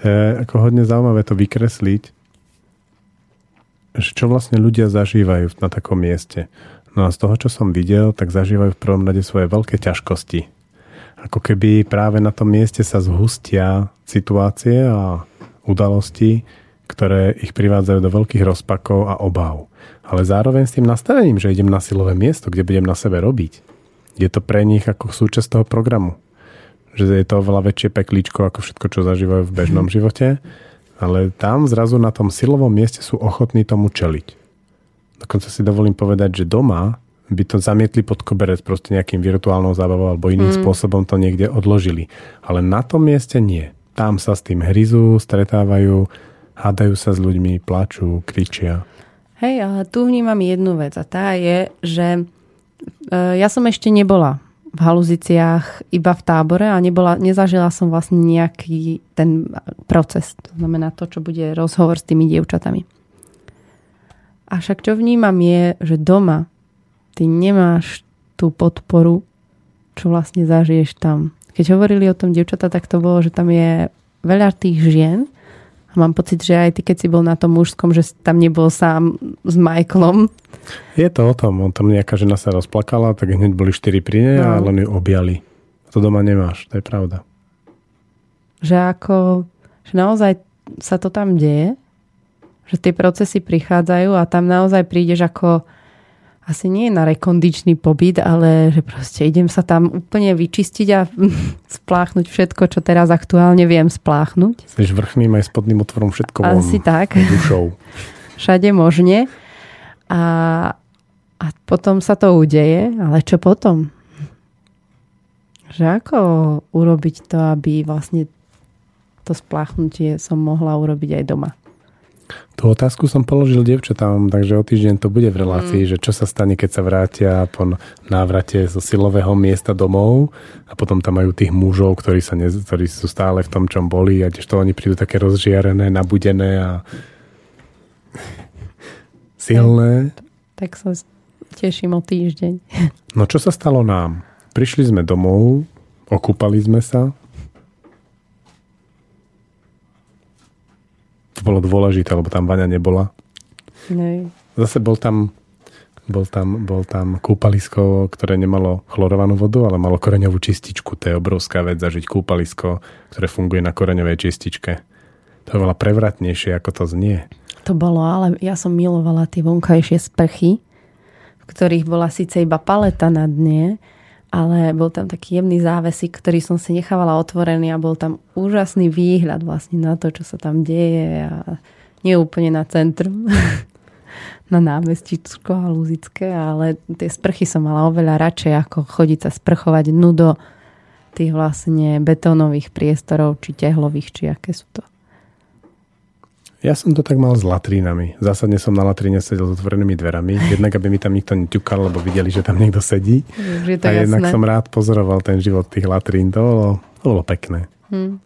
Je ako hodne zaujímavé to vykresliť, že čo vlastne ľudia zažívajú na takom mieste. No a z toho, čo som videl, tak zažívajú v prvom rade svoje veľké ťažkosti. Ako keby práve na tom mieste sa zhustia situácie a udalosti, ktoré ich privádzajú do veľkých rozpakov a obáv. Ale zároveň s tým nastavením, že idem na silové miesto, kde budem na sebe robiť, je to pre nich ako súčasť toho programu. Že je to oveľa väčšie peklíčko ako všetko, čo zažívajú v bežnom živote. Ale tam zrazu na tom silovom mieste sú ochotní tomu čeliť. Dokonca si dovolím povedať, že doma by to zamietli pod koberec proste nejakým virtuálnou zábavou alebo iným mm. spôsobom to niekde odložili. Ale na tom mieste nie. Tam sa s tým hryzú, stretávajú, hádajú sa s ľuďmi, plačú, kričia. Hej, ale tu vnímam jednu vec a tá je, že e, ja som ešte nebola v haluziciách iba v tábore a nebola, nezažila som vlastne nejaký ten proces. To znamená to, čo bude rozhovor s tými dievčatami. A však čo vnímam je, že doma ty nemáš tú podporu, čo vlastne zažiješ tam. Keď hovorili o tom dievčata, tak to bolo, že tam je veľa tých žien, a mám pocit, že aj ty, keď si bol na tom mužskom, že tam nebol sám s Michaelom. Je to o tom. On tam nejaká žena sa rozplakala, tak hneď boli štyri pri nej no. a len ju objali. To doma nemáš, to je pravda. Že ako, že naozaj sa to tam deje, že tie procesy prichádzajú a tam naozaj prídeš ako asi nie na rekondičný pobyt, ale že proste idem sa tam úplne vyčistiť a spláchnuť všetko, čo teraz aktuálne viem spláchnuť. Seš vrchným aj spodným otvorom všetko Asi tak. Dušou. Všade možne. A, a potom sa to udeje, ale čo potom? Že ako urobiť to, aby vlastne to spláchnutie som mohla urobiť aj doma? Tú otázku som položil devčatám, takže o týždeň to bude v relácii, mm. že čo sa stane, keď sa vrátia po návrate zo silového miesta domov a potom tam majú tých mužov, ktorí, sa ne, ktorí sú stále v tom, čom boli a tiež to oni prídu také rozžiarené, nabudené a silné. Tak sa teším o týždeň. No čo sa stalo nám? Prišli sme domov, okúpali sme sa, to bolo dôležité, lebo tam vaňa nebola. Nej. Zase bol tam, bol tam, bol tam kúpalisko, ktoré nemalo chlorovanú vodu, ale malo koreňovú čističku. To je obrovská vec zažiť kúpalisko, ktoré funguje na koreňovej čističke. To je veľa prevratnejšie, ako to znie. To bolo, ale ja som milovala tie vonkajšie sprchy, v ktorých bola síce iba paleta na dne, ale bol tam taký jemný závesik, ktorý som si nechávala otvorený a bol tam úžasný výhľad vlastne na to, čo sa tam deje a nie úplne na centrum, na námestičko a Luzické, ale tie sprchy som mala oveľa radšej ako chodiť sa sprchovať nudo tých vlastne betónových priestorov, či tehlových, či aké sú to. Ja som to tak mal s latrínami. Zásadne som na latríne sedel s otvorenými dverami. Jednak, aby mi tam nikto neťukal, lebo videli, že tam niekto sedí. Je to a jednak jasné. som rád pozoroval ten život tých latrín. To bolo, to bolo pekné. Hm.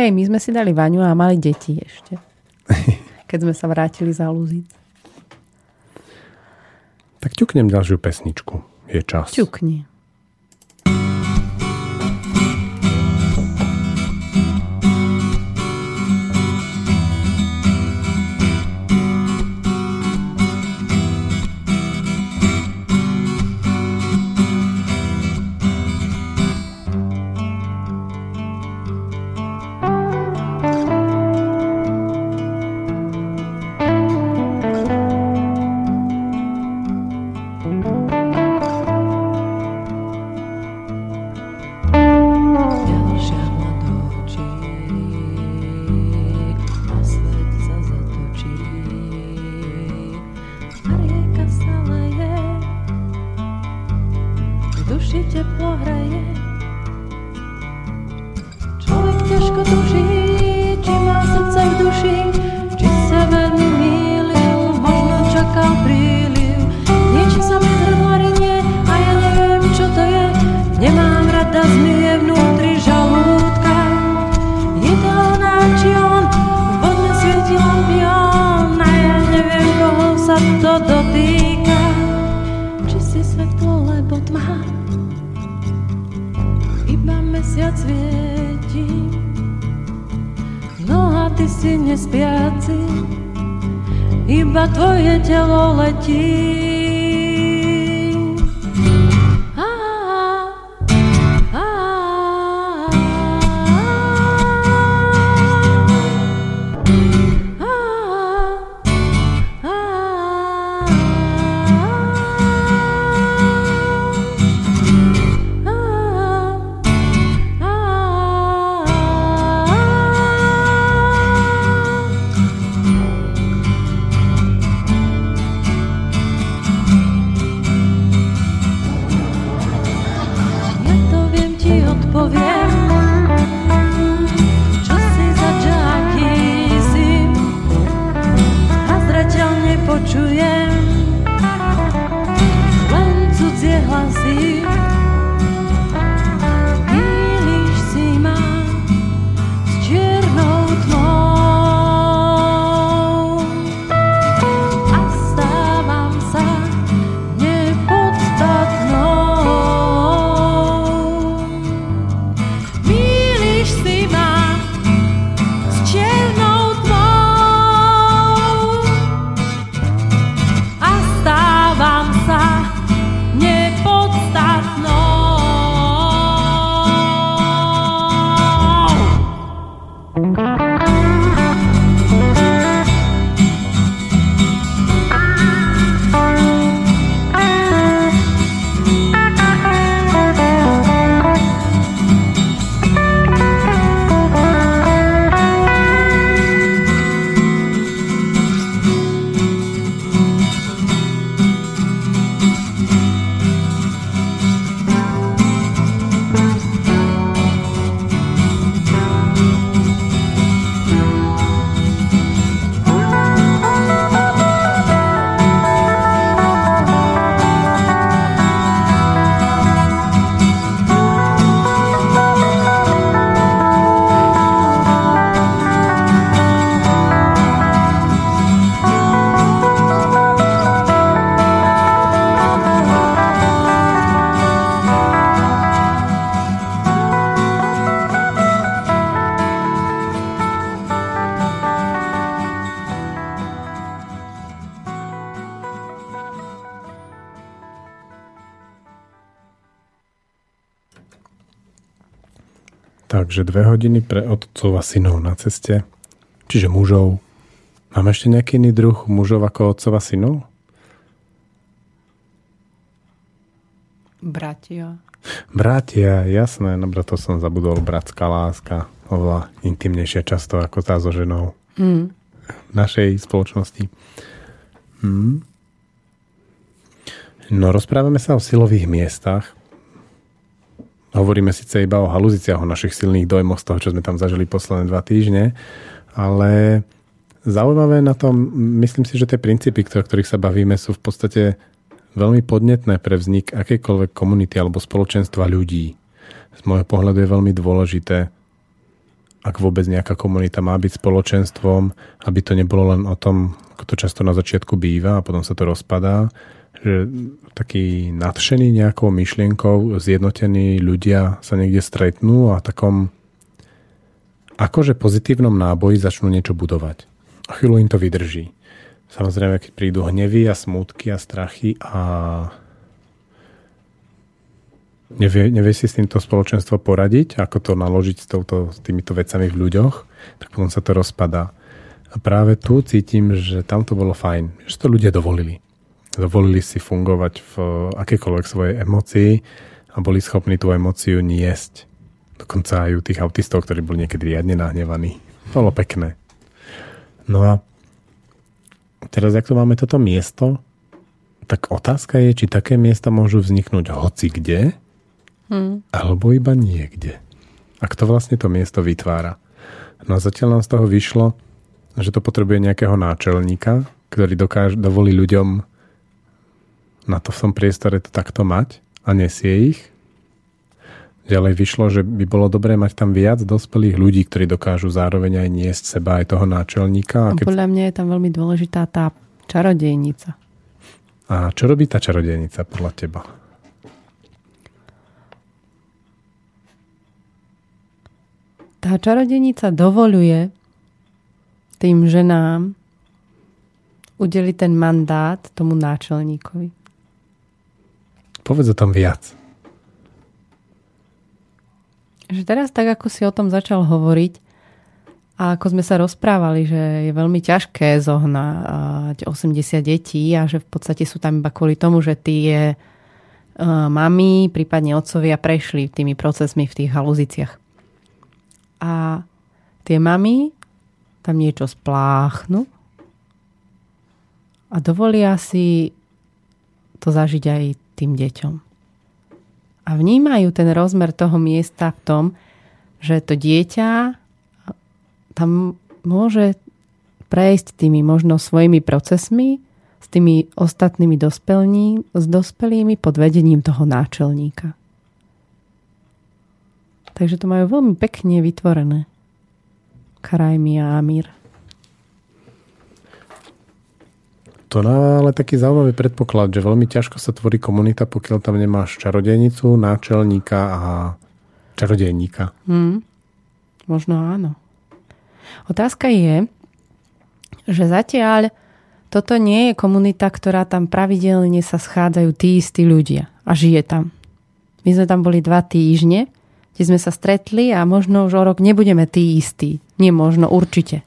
Hej, my sme si dali vaňu a mali deti ešte. Keď sme sa vrátili za Luzic. Tak ťuknem ďalšiu pesničku. Je čas. Ťukni. Takže dve hodiny pre otcov a synov na ceste. Čiže mužov. Máme ešte nejaký iný druh mužov ako otcov a synov? Bratia. Bratia, jasné, no to som zabudol. Bratská láska. Oveľa intimnejšia často ako tá so ženou. Mm. v našej spoločnosti. Hmm. No, rozprávame sa o silových miestach. Hovoríme síce iba o haluziciach, o našich silných dojmoch z toho, čo sme tam zažili posledné dva týždne, ale zaujímavé na tom, myslím si, že tie princípy, o ktorých sa bavíme, sú v podstate veľmi podnetné pre vznik akejkoľvek komunity alebo spoločenstva ľudí. Z môjho pohľadu je veľmi dôležité, ak vôbec nejaká komunita má byť spoločenstvom, aby to nebolo len o tom, ako to často na začiatku býva a potom sa to rozpadá, že takí nadšení nejakou myšlienkou, zjednotení ľudia sa niekde stretnú a takom akože pozitívnom náboji začnú niečo budovať. A chvíľu im to vydrží. Samozrejme, keď prídu hnevy a smutky a strachy a nevie, nevie si s týmto spoločenstvo poradiť, ako to naložiť s, touto, s týmito vecami v ľuďoch, tak potom sa to rozpadá. A práve tu cítim, že tam to bolo fajn, že to ľudia dovolili. Dovolili si fungovať v akékoľvek svojej emocii a boli schopní tú emóciu niesť. Dokonca aj u tých autistov, ktorí boli niekedy riadne nahnevaní. Bolo pekné. No a teraz, ak tu máme toto miesto, tak otázka je, či také miesta môžu vzniknúť hoci kde, hmm. alebo iba niekde. A kto vlastne to miesto vytvára? No a zatiaľ nám z toho vyšlo, že to potrebuje nejakého náčelníka, ktorý dokáže, dovolí ľuďom na to v tom priestore to takto mať a nesie ich ďalej vyšlo, že by bolo dobré mať tam viac dospelých ľudí, ktorí dokážu zároveň aj niesť seba aj toho náčelníka. A keď... Podľa mňa je tam veľmi dôležitá tá čarodejnica. A čo robí tá čarodejnica podľa teba? Tá čarodejnica dovoluje tým ženám udeliť ten mandát tomu náčelníkovi. Povedz o tom viac že teraz tak, ako si o tom začal hovoriť a ako sme sa rozprávali, že je veľmi ťažké zohnať 80 detí a že v podstate sú tam iba kvôli tomu, že tie uh, mami, prípadne otcovia prešli tými procesmi v tých haluziciach. A tie mami tam niečo spláchnu a dovolia si to zažiť aj tým deťom a vnímajú ten rozmer toho miesta v tom, že to dieťa tam môže prejsť tými možno svojimi procesmi s tými ostatnými dospelní, s dospelými pod vedením toho náčelníka. Takže to majú veľmi pekne vytvorené. Karajmi a Amír. To má ale taký zaujímavý predpoklad, že veľmi ťažko sa tvorí komunita, pokiaľ tam nemáš čarodejnicu, náčelníka a čarodejníka. Hmm. Možno áno. Otázka je, že zatiaľ toto nie je komunita, ktorá tam pravidelne sa schádzajú tí istí ľudia a žije tam. My sme tam boli dva týždne, kde sme sa stretli a možno už o rok nebudeme tí istí. Nie možno, určite.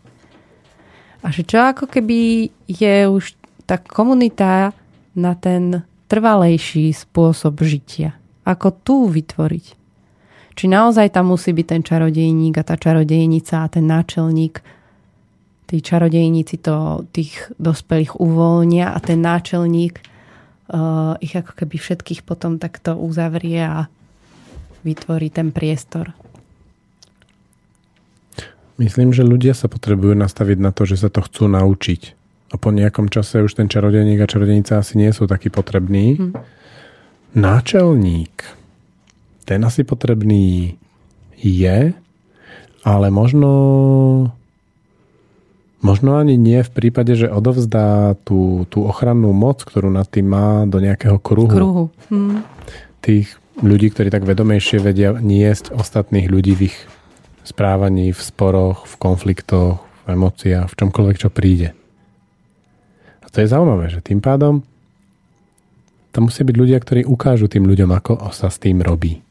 A že čo ako keby je už tá komunita na ten trvalejší spôsob žitia. Ako tu vytvoriť? Či naozaj tam musí byť ten čarodejník a tá čarodejnica a ten náčelník tí čarodejníci to tých dospelých uvoľnia a ten náčelník uh, ich ako keby všetkých potom takto uzavrie a vytvorí ten priestor. Myslím, že ľudia sa potrebujú nastaviť na to, že sa to chcú naučiť a po nejakom čase už ten čarodejník a čarodejnica asi nie sú takí potrební. Hmm. Náčelník, ten asi potrebný je, ale možno možno ani nie v prípade, že odovzdá tú, tú ochrannú moc, ktorú nad tým má do nejakého kruhu. kruhu. Hmm. Tých ľudí, ktorí tak vedomejšie vedia niesť ostatných ľudí v ich správaní, v sporoch, v konfliktoch, v emóciách, v čomkoľvek, čo príde. To je zaujímavé, že tým pádom tam musia byť ľudia, ktorí ukážu tým ľuďom, ako sa s tým robí.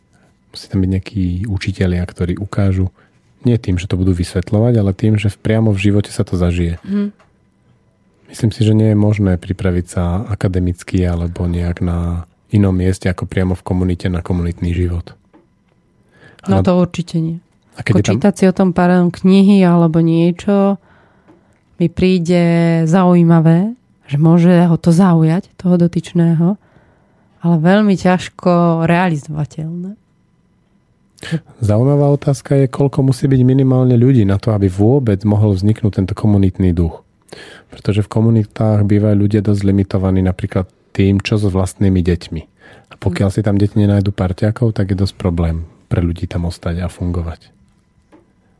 Musí tam byť nejakí učitelia, ktorí ukážu nie tým, že to budú vysvetľovať, ale tým, že priamo v živote sa to zažije. Mm. Myslím si, že nie je možné pripraviť sa akademicky alebo nejak na inom mieste ako priamo v komunite na komunitný život. A no to určite nie. A keď tam... čítať si o tom pár knihy alebo niečo mi príde zaujímavé, že môže ho to zaujať, toho dotyčného, ale veľmi ťažko realizovateľné. Zaujímavá otázka je, koľko musí byť minimálne ľudí na to, aby vôbec mohol vzniknúť tento komunitný duch. Pretože v komunitách bývajú ľudia dosť limitovaní napríklad tým, čo s vlastnými deťmi. A pokiaľ si tam deti nenájdu parťakov, tak je dosť problém pre ľudí tam ostať a fungovať.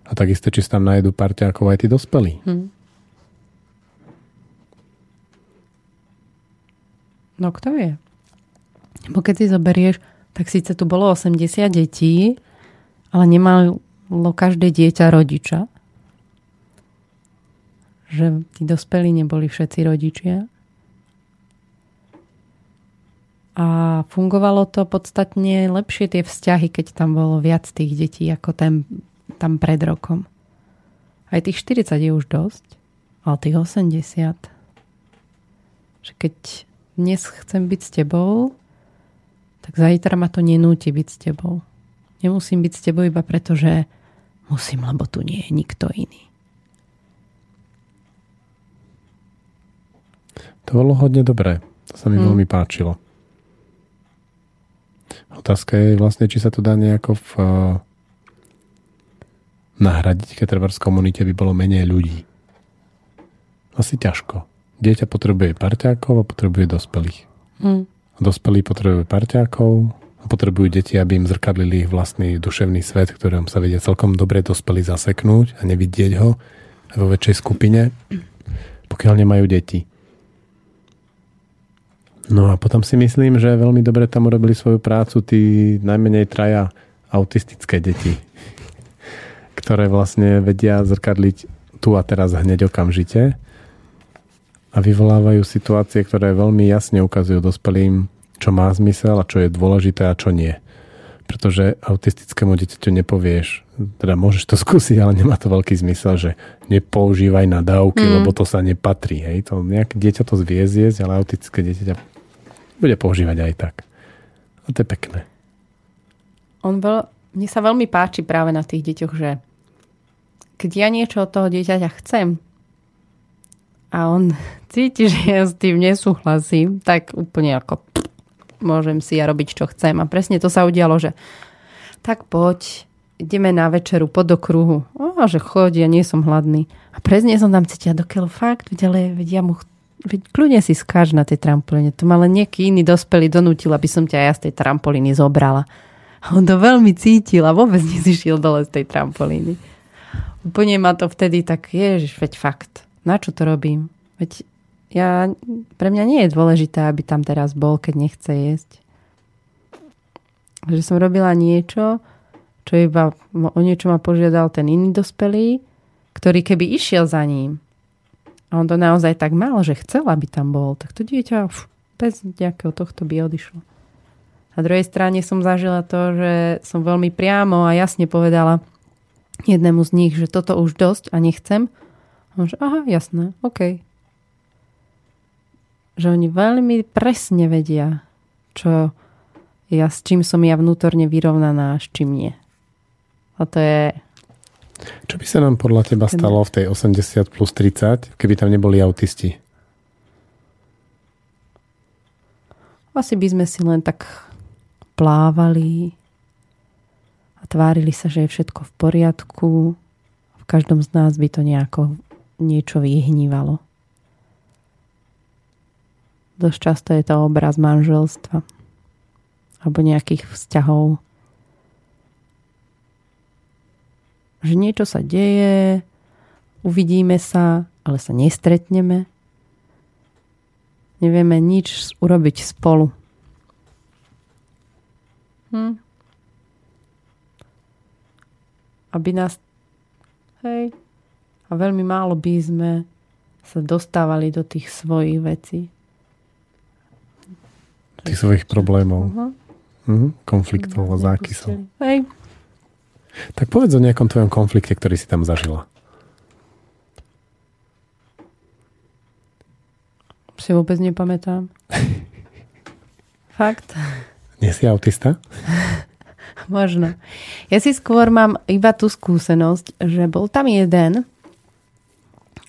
A takisto, či sa tam nájdu parťákov aj tí dospelí. Hm. No kto vie? Bo keď si zoberieš, tak síce tu bolo 80 detí, ale nemalo každé dieťa rodiča. Že tí dospelí neboli všetci rodičia. A fungovalo to podstatne lepšie tie vzťahy, keď tam bolo viac tých detí ako ten, tam pred rokom. Aj tých 40 je už dosť, ale tých 80. Že keď dnes chcem byť s tebou, tak zajtra ma to nenúti byť s tebou. Nemusím byť s tebou iba preto, že musím, lebo tu nie je nikto iný. To bolo hodne dobré. To sa mi hmm. veľmi páčilo. Otázka je vlastne, či sa to dá nejako v, uh, nahradiť, keď treba v komunite by bolo menej ľudí. Asi ťažko. Dieťa potrebuje parťákov a potrebuje dospelých. Hmm. Dospelí potrebujú parťákov a potrebujú deti, aby im zrkadlili ich vlastný duševný svet, ktorom sa vedia celkom dobre dospelí zaseknúť a nevidieť ho vo väčšej skupine, pokiaľ nemajú deti. No a potom si myslím, že veľmi dobre tam urobili svoju prácu tí najmenej traja autistické deti, ktoré vlastne vedia zrkadliť tu a teraz hneď okamžite a vyvolávajú situácie, ktoré veľmi jasne ukazujú dospelým, čo má zmysel a čo je dôležité a čo nie. Pretože autistickému dieťaťu nepovieš, teda môžeš to skúsiť, ale nemá to veľký zmysel, že nepoužívaj na dávky, mm. lebo to sa nepatrí. Hej? To nejaké dieťa to zvie zjesť, ale autistické dieťa bude používať aj tak. A to je pekné. On veľ, mne sa veľmi páči práve na tých deťoch, že keď ja niečo od toho dieťaťa chcem, a on cíti, že ja s tým nesúhlasím, tak úplne ako môžem si ja robiť, čo chcem. A presne to sa udialo, že tak poď, ideme na večeru pod okruhu. A že choď, ja nie som hladný. A presne som tam cítila, dokiaľ fakt, ale veď ja mu veď kľudne si skáč na tej trampolíne. To ma len nejaký iný dospelý donútil, aby som ťa ja z tej trampolíny zobrala. A on to veľmi cítil a vôbec nezišiel dole z tej trampolíny. Úplne ma to vtedy tak, ježiš, veď fakt na čo to robím? Veď ja, pre mňa nie je dôležité, aby tam teraz bol, keď nechce jesť. Že som robila niečo, čo iba o niečo ma požiadal ten iný dospelý, ktorý keby išiel za ním, a on to naozaj tak mal, že chcel, aby tam bol, tak to dieťa uf, bez nejakého tohto by odišlo. Na druhej strane som zažila to, že som veľmi priamo a jasne povedala jednému z nich, že toto už dosť a nechcem. On že, aha, jasné, OK. Že oni veľmi presne vedia, čo ja, s čím som ja vnútorne vyrovnaná a s čím nie. A to je... Čo by sa nám podľa teba stalo v tej 80 plus 30, keby tam neboli autisti? Asi by sme si len tak plávali a tvárili sa, že je všetko v poriadku. V každom z nás by to nejako niečo vyhnívalo. Dosť často je to obraz manželstva alebo nejakých vzťahov. Že niečo sa deje, uvidíme sa, ale sa nestretneme. Nevieme nič urobiť spolu. Hm. Aby nás hej, a veľmi málo by sme sa dostávali do tých svojich vecí. Tých svojich problémov. Uh-huh. Uh-huh. Konfliktov a zákysov. Hej. Tak povedz o nejakom tvojom konflikte, ktorý si tam zažila. Si vôbec nepamätám. Fakt. Nie si autista? Možno. Ja si skôr mám iba tú skúsenosť, že bol tam jeden,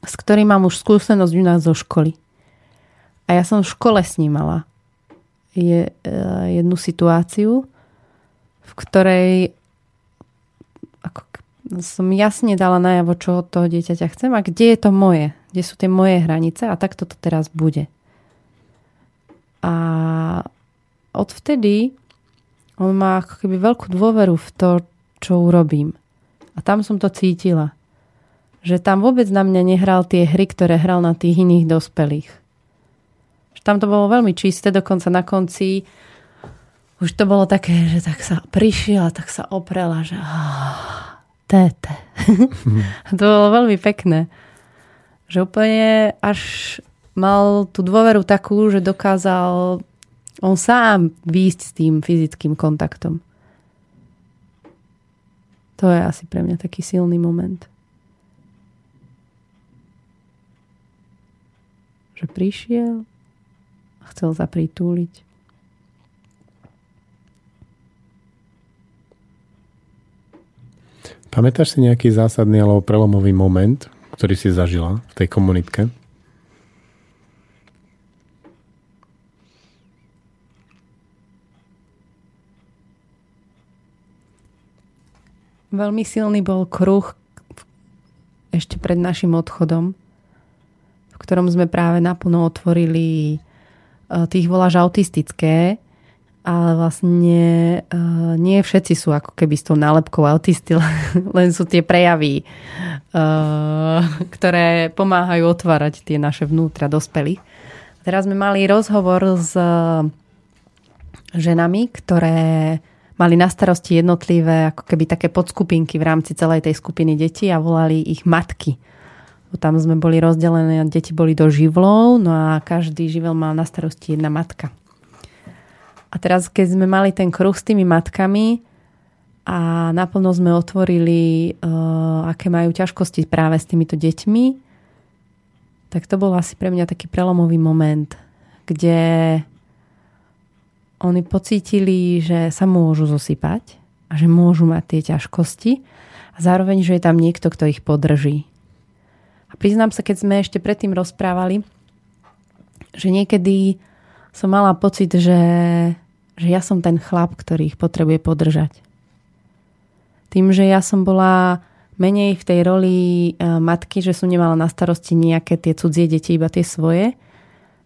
s ktorým mám už skúsenosť u nás zo školy. A ja som v škole s ním mala je, e, jednu situáciu, v ktorej som jasne dala najavo, čo od toho dieťaťa chcem a kde je to moje, kde sú tie moje hranice a takto to teraz bude. A odvtedy on má ako keby veľkú dôveru v to, čo urobím. A tam som to cítila. Že tam vôbec na mňa nehral tie hry, ktoré hral na tých iných dospelých. Tam to bolo veľmi čisté, dokonca na konci už to bolo také, že tak sa prišiel a tak sa oprela, že téte. to bolo veľmi pekné. Že úplne až mal tú dôveru takú, že dokázal on sám výjsť s tým fyzickým kontaktom. To je asi pre mňa taký silný moment. Že prišiel chcel sa pritúliť. Pamätáš si nejaký zásadný alebo prelomový moment, ktorý si zažila v tej komunitke? Veľmi silný bol kruh ešte pred našim odchodom, v ktorom sme práve naplno otvorili, eh, tých voláš autistické, ale vlastne uh, nie všetci sú ako keby s tou nálepkou autisty, len sú tie prejavy, uh, ktoré pomáhajú otvárať tie naše vnútra dospelých. Teraz sme mali rozhovor s ženami, ktoré mali na starosti jednotlivé ako keby také podskupinky v rámci celej tej skupiny detí a volali ich matky. Tam sme boli rozdelené, deti boli do živlov, no a každý živel mal na starosti jedna matka. A teraz, keď sme mali ten kruh s tými matkami a naplno sme otvorili, uh, aké majú ťažkosti práve s týmito deťmi, tak to bol asi pre mňa taký prelomový moment, kde oni pocítili, že sa môžu zosypať a že môžu mať tie ťažkosti a zároveň, že je tam niekto, kto ich podrží. A priznám sa, keď sme ešte predtým rozprávali, že niekedy som mala pocit, že, že ja som ten chlap, ktorý ich potrebuje podržať. Tým, že ja som bola menej v tej roli e, matky, že som nemala na starosti nejaké tie cudzie deti, iba tie svoje,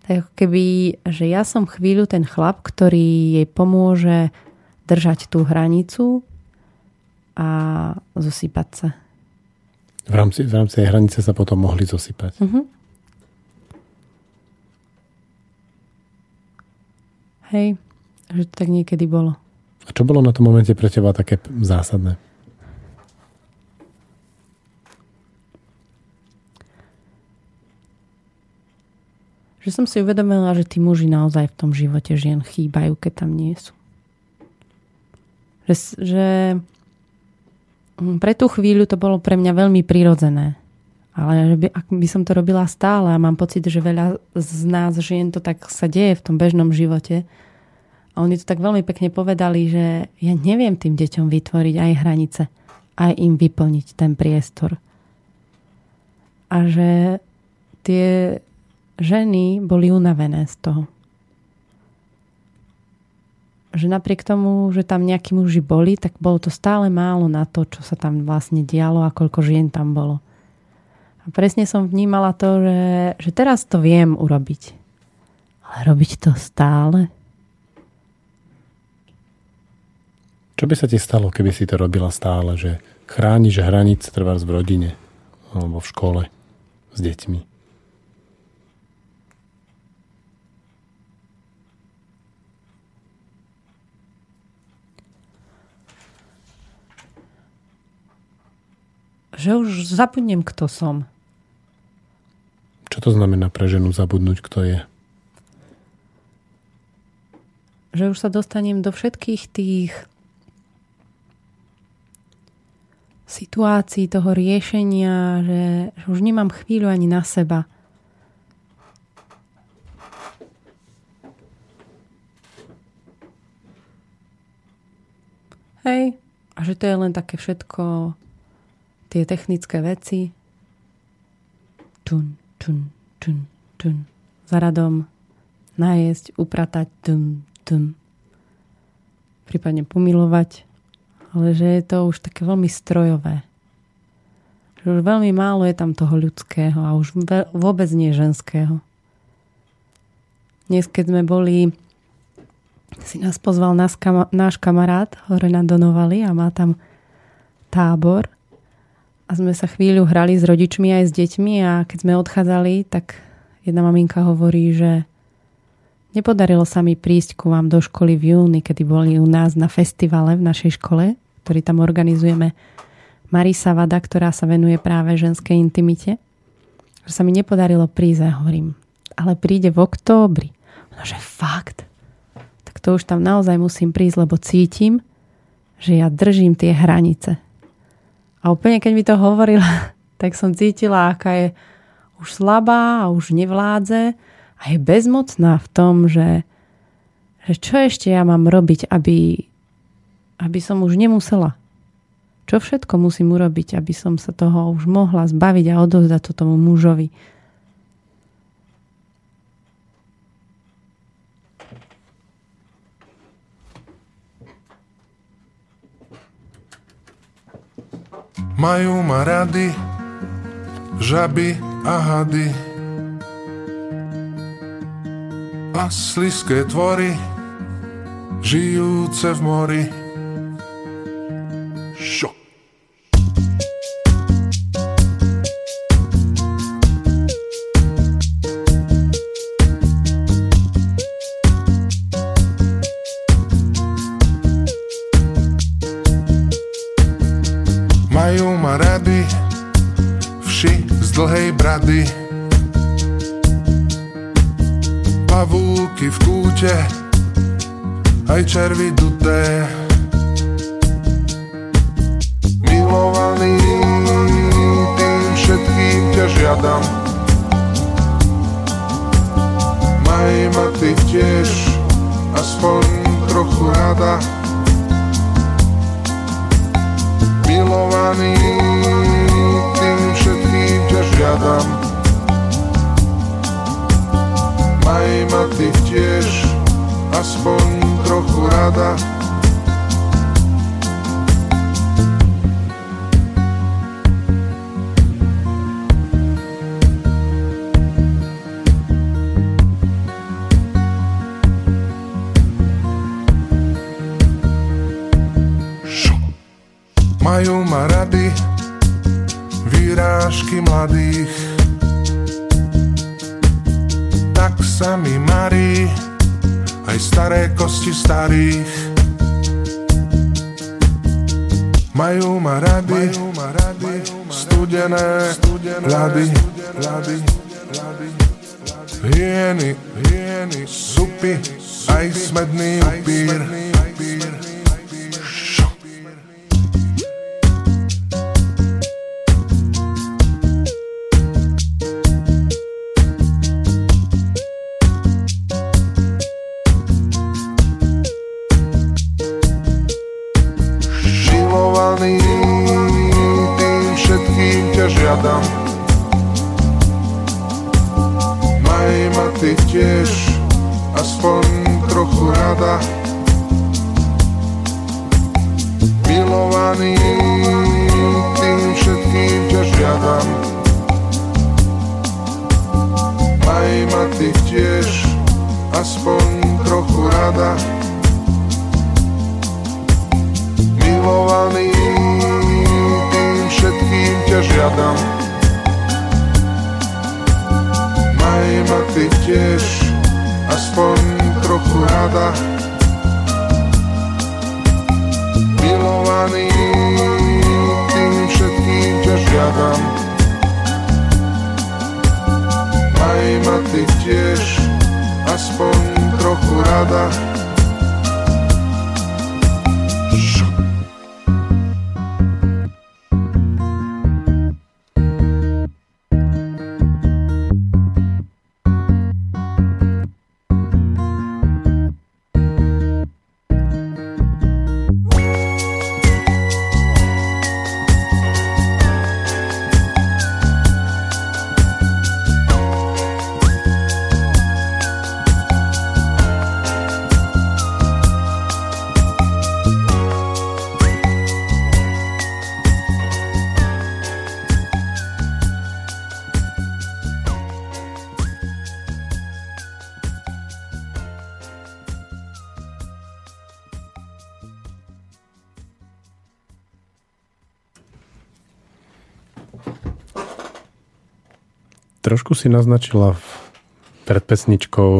tak keby, že ja som chvíľu ten chlap, ktorý jej pomôže držať tú hranicu a zosypať sa. V rámci, v rámci hranice sa potom mohli zosypať. Uh-huh. Hej, že to tak niekedy bolo. A čo bolo na tom momente pre teba také zásadné? Že som si uvedomila, že tí muži naozaj v tom živote žien chýbajú, keď tam nie sú. Že, že pre tú chvíľu to bolo pre mňa veľmi prirodzené. Ale ak by som to robila stále a mám pocit, že veľa z nás žien to tak sa deje v tom bežnom živote, a oni to tak veľmi pekne povedali, že ja neviem tým deťom vytvoriť aj hranice, aj im vyplniť ten priestor. A že tie ženy boli unavené z toho. Že napriek tomu, že tam nejakí muži boli, tak bolo to stále málo na to, čo sa tam vlastne dialo a koľko žien tam bolo. A presne som vnímala to, že, že teraz to viem urobiť. Ale robiť to stále? Čo by sa ti stalo, keby si to robila stále, že chrániš hranice trvá v rodine alebo v škole s deťmi? Že už zabudnem, kto som. Čo to znamená pre ženu zabudnúť, kto je? Že už sa dostanem do všetkých tých situácií toho riešenia, že, že už nemám chvíľu ani na seba. Hej, a že to je len také všetko, tie technické veci. Tun, tun, tun, tun. Za radom najesť, upratať, tun, tun. Prípadne pomilovať ale že je to už také veľmi strojové. Že už veľmi málo je tam toho ľudského a už vôbec nie ženského. Dnes, keď sme boli, si nás pozval náš kamarát hore na Donovali a má tam tábor a sme sa chvíľu hrali s rodičmi aj s deťmi a keď sme odchádzali, tak jedna maminka hovorí, že nepodarilo sa mi prísť ku vám do školy v júni, kedy boli u nás na festivale v našej škole, ktorý tam organizujeme Marisa Vada, ktorá sa venuje práve ženskej intimite, že sa mi nepodarilo prísť a hovorím, ale príde v októbri. No, že fakt? Tak to už tam naozaj musím prísť, lebo cítim, že ja držím tie hranice. A úplne keď mi to hovorila, tak som cítila, aká je už slabá a už nevládze a je bezmocná v tom, že, že čo ešte ja mám robiť, aby, aby som už nemusela čo všetko musím urobiť, aby som sa toho už mohla zbaviť a odovzdať to tomu mužovi. Majú ma rady, žaby a hady a sliské tvory, žijúce v mori. Šo. Dlhej brady. Pavúky v kúte, aj červy duté. Milovaný, tým všetkým ťa žiadam. Maj ma ty tiež, aspoň trochu rada. Milovaný, všetkým ťa žiadam. Maj ma ty tiež, aspoň trochu rada. Paris Milovaný, tým všetkým ťa žiadam. Maj ma ty tiež, aspoň trochu rada. Milovaný, tým všetkým ťa žiadam. Maj ma ty tiež, aspoň trochu rada. Milovaný, tým všetkým ťa žiadam. Maj ma ty tiež, aspoň trochu rada. Trošku si naznačila pred pesničkou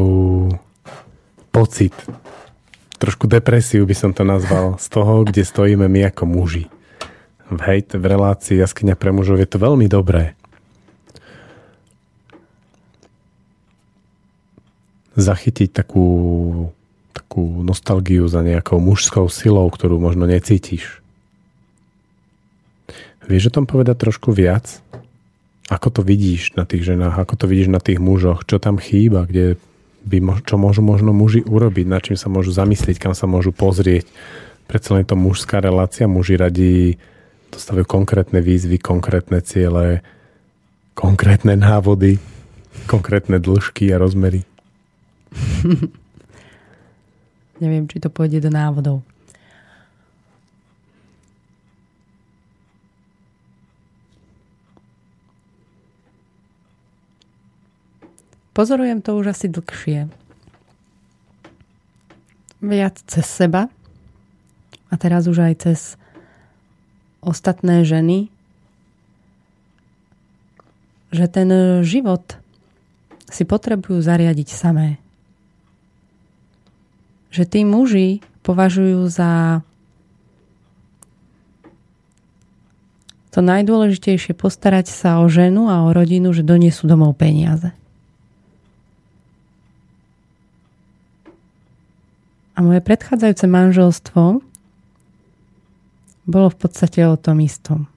pocit. Trošku depresiu by som to nazval z toho, kde stojíme my ako muži. V hejt, v relácii Jaskyňa pre mužov je to veľmi dobré. Zachytiť takú, takú nostalgiu za nejakou mužskou silou, ktorú možno necítiš. Vieš o tom povedať trošku viac? Ako to vidíš na tých ženách, ako to vidíš na tých mužoch, čo tam chýba, kde by, čo môžu možno muži urobiť, na čím sa môžu zamyslieť, kam sa môžu pozrieť. Predsa len je to mužská relácia, muži radi dostávajú konkrétne výzvy, konkrétne ciele, konkrétne návody, konkrétne dĺžky a rozmery. Neviem, či to pôjde do návodov. Pozorujem to už asi dlhšie. Viac cez seba a teraz už aj cez ostatné ženy, že ten život si potrebujú zariadiť samé že tí muži považujú za to najdôležitejšie postarať sa o ženu a o rodinu, že doniesú domov peniaze. A moje predchádzajúce manželstvo bolo v podstate o tom istom.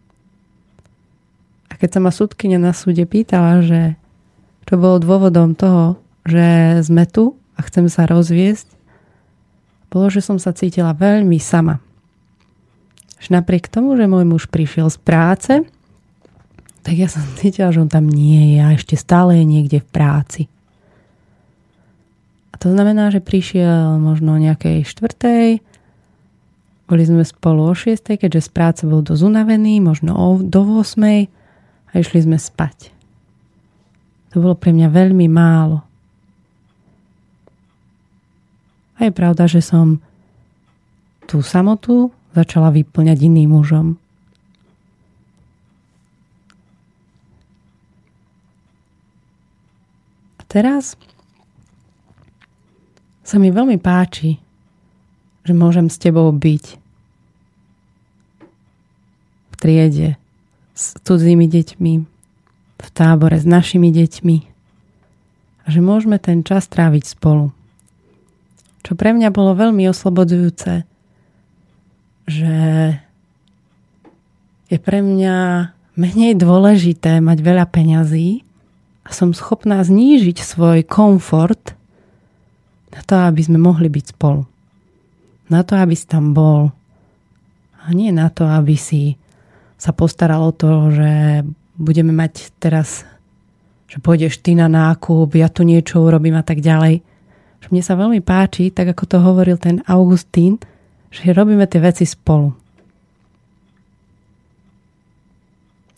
A keď sa ma súdkynia na súde pýtala, že čo bolo dôvodom toho, že sme tu a chcem sa rozviesť, bolo, že som sa cítila veľmi sama. Že napriek tomu, že môj muž prišiel z práce, tak ja som cítila, že on tam nie je a ešte stále je niekde v práci. A to znamená, že prišiel možno nejakej štvrtej, boli sme spolu o šiestej, keďže z práce bol dosť unavený, možno o, do 8 a išli sme spať. To bolo pre mňa veľmi málo. A je pravda, že som tú samotu začala vyplňať iným mužom. A teraz sa mi veľmi páči, že môžem s tebou byť v triede s cudzími deťmi, v tábore s našimi deťmi a že môžeme ten čas tráviť spolu. Čo pre mňa bolo veľmi oslobodzujúce, že je pre mňa menej dôležité mať veľa peňazí a som schopná znížiť svoj komfort na to, aby sme mohli byť spolu. Na to, aby si tam bol. A nie na to, aby si sa postaral o to, že budeme mať teraz, že pôjdeš ty na nákup, ja tu niečo urobím a tak ďalej že mne sa veľmi páči, tak ako to hovoril ten Augustín, že robíme tie veci spolu.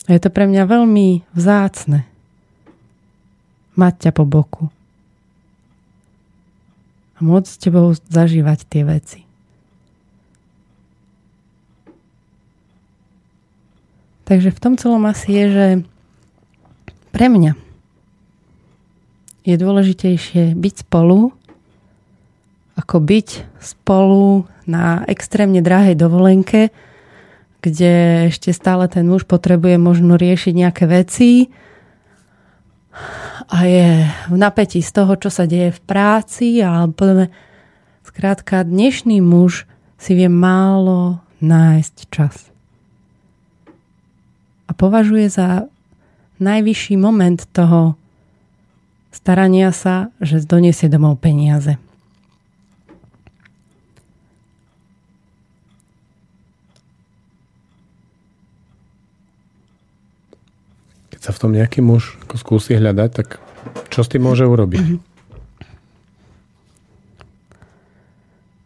A je to pre mňa veľmi vzácne mať ťa po boku. A môcť s tebou zažívať tie veci. Takže v tom celom asi je, že pre mňa je dôležitejšie byť spolu ako byť spolu na extrémne drahej dovolenke, kde ešte stále ten muž potrebuje možno riešiť nejaké veci a je v napätí z toho, čo sa deje v práci a podobne. Skrátka, dnešný muž si vie málo nájsť čas. A považuje za najvyšší moment toho starania sa, že doniesie domov peniaze. Sa v tom nejaký muž ako skúsi hľadať, tak čo s tým môže urobiť? Mhm.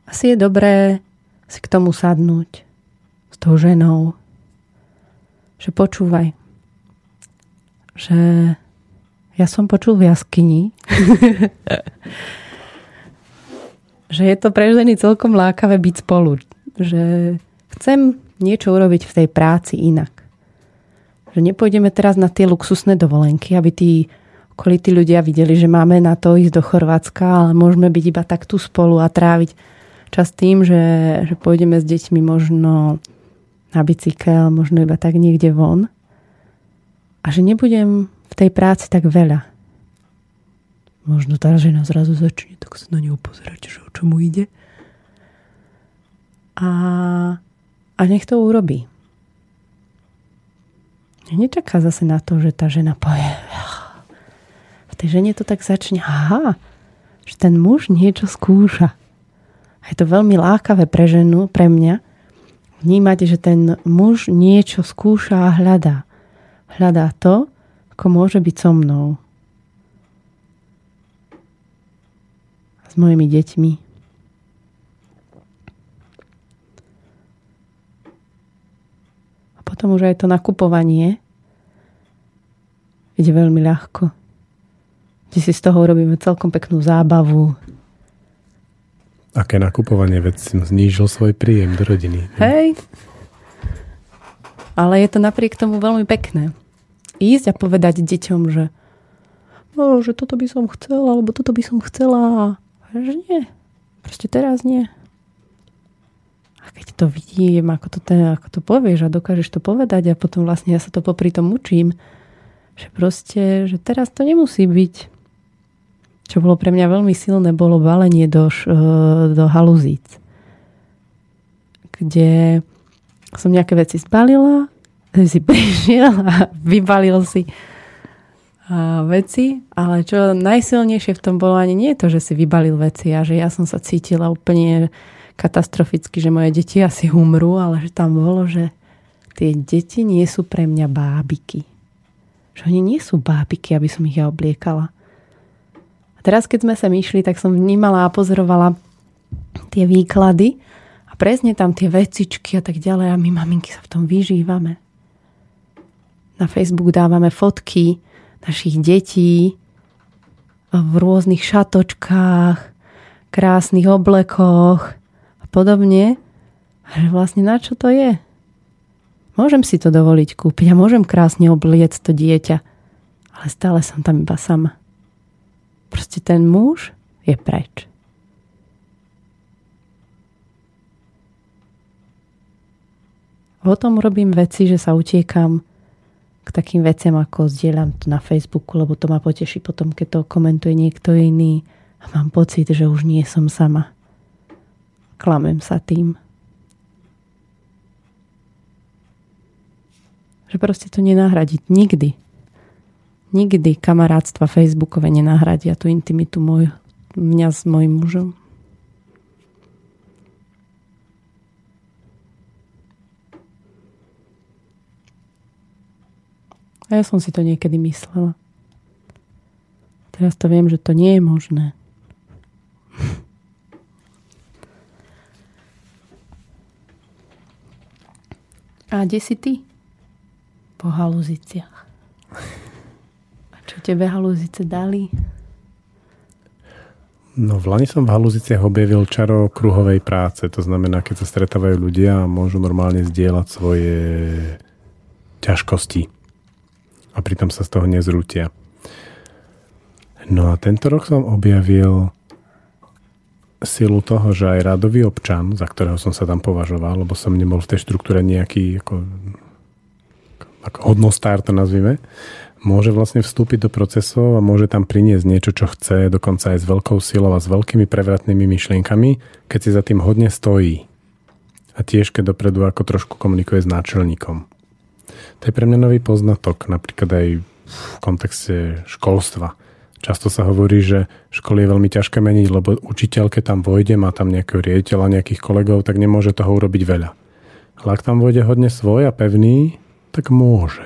Asi je dobré si k tomu sadnúť s tou ženou, že počúvaj, že ja som počul v jaskyni, že je to pre ženy celkom lákavé byť spolu, že chcem niečo urobiť v tej práci inak. Že nepôjdeme teraz na tie luxusné dovolenky, aby tí okolití ľudia videli, že máme na to ísť do Chorvátska, ale môžeme byť iba tak tu spolu a tráviť čas tým, že, že pôjdeme s deťmi možno na bicykel, možno iba tak niekde von. A že nebudem v tej práci tak veľa. Možno tá žena zrazu začne tak sa na ňu pozerať, že o čomu ide. A, a nech to urobí. Nečaká zase na to, že tá žena povie, v tej žene to tak začne, aha, že ten muž niečo skúša. A je to veľmi lákavé pre ženu, pre mňa, vnímať, že ten muž niečo skúša a hľadá. Hľadá to, ako môže byť so mnou. S mojimi deťmi. Potom už aj to nakupovanie ide veľmi ľahko. Kde si z toho urobíme celkom peknú zábavu. Aké nakupovanie, veď si znížil svoj príjem do rodiny. Hej. Ale je to napriek tomu veľmi pekné. Ísť a povedať deťom, že no, že toto by som chcela, alebo toto by som chcela. Že nie. Proste teraz nie. A keď to vidím, ako to, ten, ako to povieš a dokážeš to povedať a potom vlastne ja sa to popri tom učím, že proste, že teraz to nemusí byť čo bolo pre mňa veľmi silné, bolo balenie do, do haluzíc. Kde som nejaké veci zbalila, si prišiel a vybalil si a veci, ale čo najsilnejšie v tom bolo ani nie je to, že si vybalil veci a že ja som sa cítila úplne katastroficky, že moje deti asi umrú, ale že tam bolo, že tie deti nie sú pre mňa bábiky. Že oni nie sú bábiky, aby som ich ja obliekala teraz, keď sme sa myšli, tak som vnímala a pozorovala tie výklady a presne tam tie vecičky a tak ďalej a my maminky sa v tom vyžívame. Na Facebook dávame fotky našich detí v rôznych šatočkách, krásnych oblekoch a podobne. A že vlastne na čo to je? Môžem si to dovoliť kúpiť a môžem krásne obliec to dieťa, ale stále som tam iba sama. Proste ten muž je preč. Potom robím veci, že sa utiekam k takým veciam, ako zdieľam to na Facebooku, lebo to ma poteší potom, keď to komentuje niekto iný a mám pocit, že už nie som sama. Klamem sa tým. Že proste to nenahradiť nikdy nikdy kamarátstva Facebookové nenahradia tú intimitu môj, mňa s mojim mužom. A ja som si to niekedy myslela. Teraz to viem, že to nie je možné. A kde si ty? Po haluziciach. Čo tebe halúzice dali? No v Lani som v halúziciach objavil čaro kruhovej práce. To znamená, keď sa stretávajú ľudia a môžu normálne zdieľať svoje ťažkosti. A pritom sa z toho nezrútia. No a tento rok som objavil silu toho, že aj radový občan, za ktorého som sa tam považoval, lebo som nebol v tej štruktúre nejaký ako, ako hodnostár, to nazvime, môže vlastne vstúpiť do procesov a môže tam priniesť niečo, čo chce, dokonca aj s veľkou silou a s veľkými prevratnými myšlienkami, keď si za tým hodne stojí. A tiež, keď dopredu ako trošku komunikuje s náčelníkom. To je pre mňa nový poznatok, napríklad aj v kontexte školstva. Často sa hovorí, že školy je veľmi ťažké meniť, lebo učiteľ, keď tam vojde, má tam nejakého riediteľa, nejakých kolegov, tak nemôže toho urobiť veľa. Ale ak tam vojde hodne svoj a pevný, tak môže.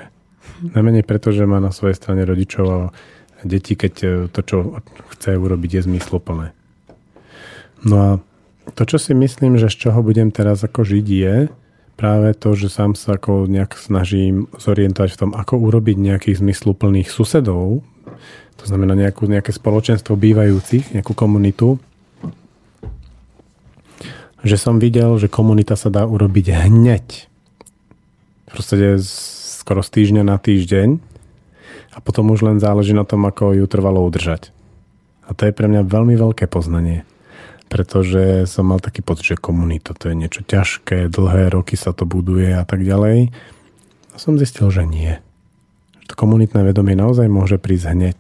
Najmenej preto, že má na svojej strane rodičov a deti, keď e, to, čo chce urobiť, je zmysluplné. No a to, čo si myslím, že z čoho budem teraz ako žiť, je práve to, že sám sa ako nejak snažím zorientovať v tom, ako urobiť nejakých zmysluplných susedov, to znamená nejakú, nejaké spoločenstvo bývajúcich, nejakú komunitu, že som videl, že komunita sa dá urobiť hneď. Proste skoro z týždňa na týždeň. A potom už len záleží na tom, ako ju trvalo udržať. A to je pre mňa veľmi veľké poznanie. Pretože som mal taký pocit, že komunita to je niečo ťažké, dlhé roky sa to buduje a tak ďalej. A som zistil, že nie. Že to komunitné vedomie naozaj môže prísť hneď.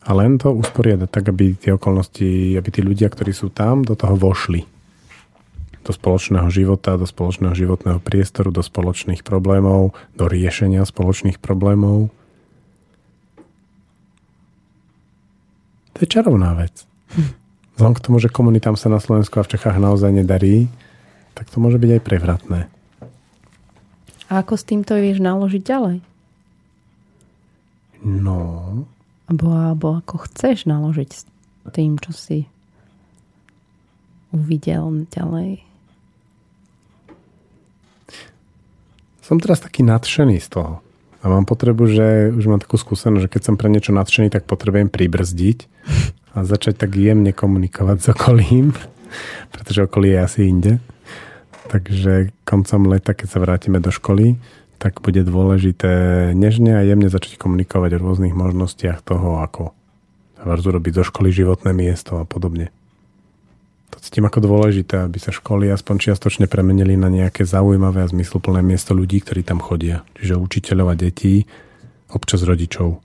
A len to usporiadať tak, aby tie okolnosti, aby tí ľudia, ktorí sú tam, do toho vošli. Do spoločného života, do spoločného životného priestoru, do spoločných problémov, do riešenia spoločných problémov. To je čarovná vec. Vzhľadom k tomu, že komunitám sa na Slovensku a v Čechách naozaj nedarí, tak to môže byť aj prevratné. A ako s týmto vieš naložiť ďalej? No, Alebo, alebo ako chceš naložiť s tým, čo si uvidel ďalej? som teraz taký nadšený z toho. A mám potrebu, že už mám takú skúsenosť, že keď som pre niečo nadšený, tak potrebujem pribrzdiť a začať tak jemne komunikovať s okolím, pretože okolie je asi inde. Takže koncom leta, keď sa vrátime do školy, tak bude dôležité nežne a jemne začať komunikovať o rôznych možnostiach toho, ako urobiť zo školy životné miesto a podobne. To cítim ako dôležité, aby sa školy aspoň čiastočne premenili na nejaké zaujímavé a zmysluplné miesto ľudí, ktorí tam chodia. Čiže učiteľov a detí, občas rodičov.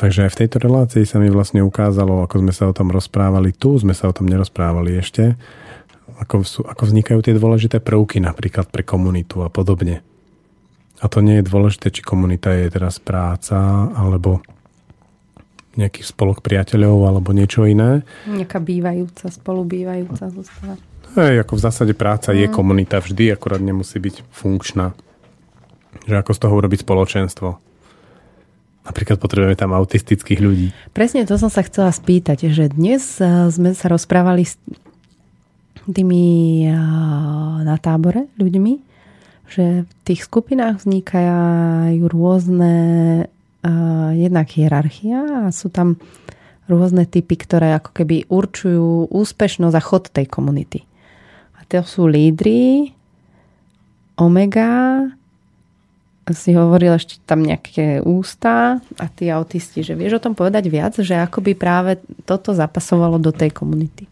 Takže aj v tejto relácii sa mi vlastne ukázalo, ako sme sa o tom rozprávali. Tu sme sa o tom nerozprávali ešte. Ako, sú, ako vznikajú tie dôležité prvky napríklad pre komunitu a podobne. A to nie je dôležité, či komunita je teraz práca, alebo nejaký spolok priateľov, alebo niečo iné. Nejaká bývajúca, spolubývajúca zostava. Hej, ako v zásade práca je komunita vždy, akurát nemusí byť funkčná. Že ako z toho urobiť spoločenstvo. Napríklad potrebujeme tam autistických ľudí. Presne to som sa chcela spýtať, že dnes eh, sme sa rozprávali tými na tábore ľuďmi, že v tých skupinách vznikajú rôzne jednak hierarchia a sú tam rôzne typy, ktoré ako keby určujú úspešnosť a chod tej komunity. A to sú lídry, omega, si hovoril ešte tam nejaké ústa a tí autisti, že vieš o tom povedať viac, že ako by práve toto zapasovalo do tej komunity.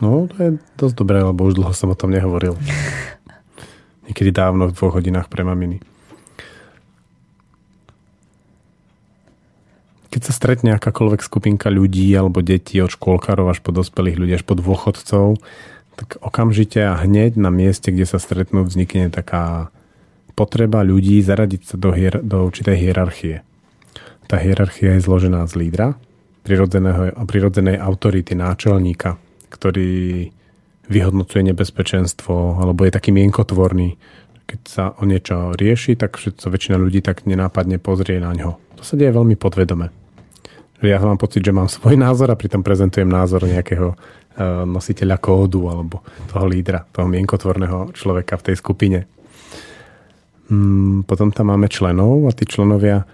No, to je dosť dobré, lebo už dlho som o tom nehovoril. Niekedy dávno v dvoch hodinách pre maminy. Keď sa stretne akákoľvek skupinka ľudí alebo detí od škôlkarov až po dospelých ľudí, až po dôchodcov, tak okamžite a hneď na mieste, kde sa stretnú, vznikne taká potreba ľudí zaradiť sa do, hier, do určitej hierarchie. Tá hierarchia je zložená z lídra, prirodzenej autority, náčelníka, ktorý vyhodnocuje nebezpečenstvo alebo je taký mienkotvorný. Keď sa o niečo rieši, tak všetko, väčšina ľudí tak nenápadne pozrie na ňo. To sa deje veľmi podvedome. Ja mám pocit, že mám svoj názor a pritom prezentujem názor nejakého e, nositeľa kódu alebo toho lídra, toho mienkotvorného človeka v tej skupine. Mm, Potom tam máme členov a tí členovia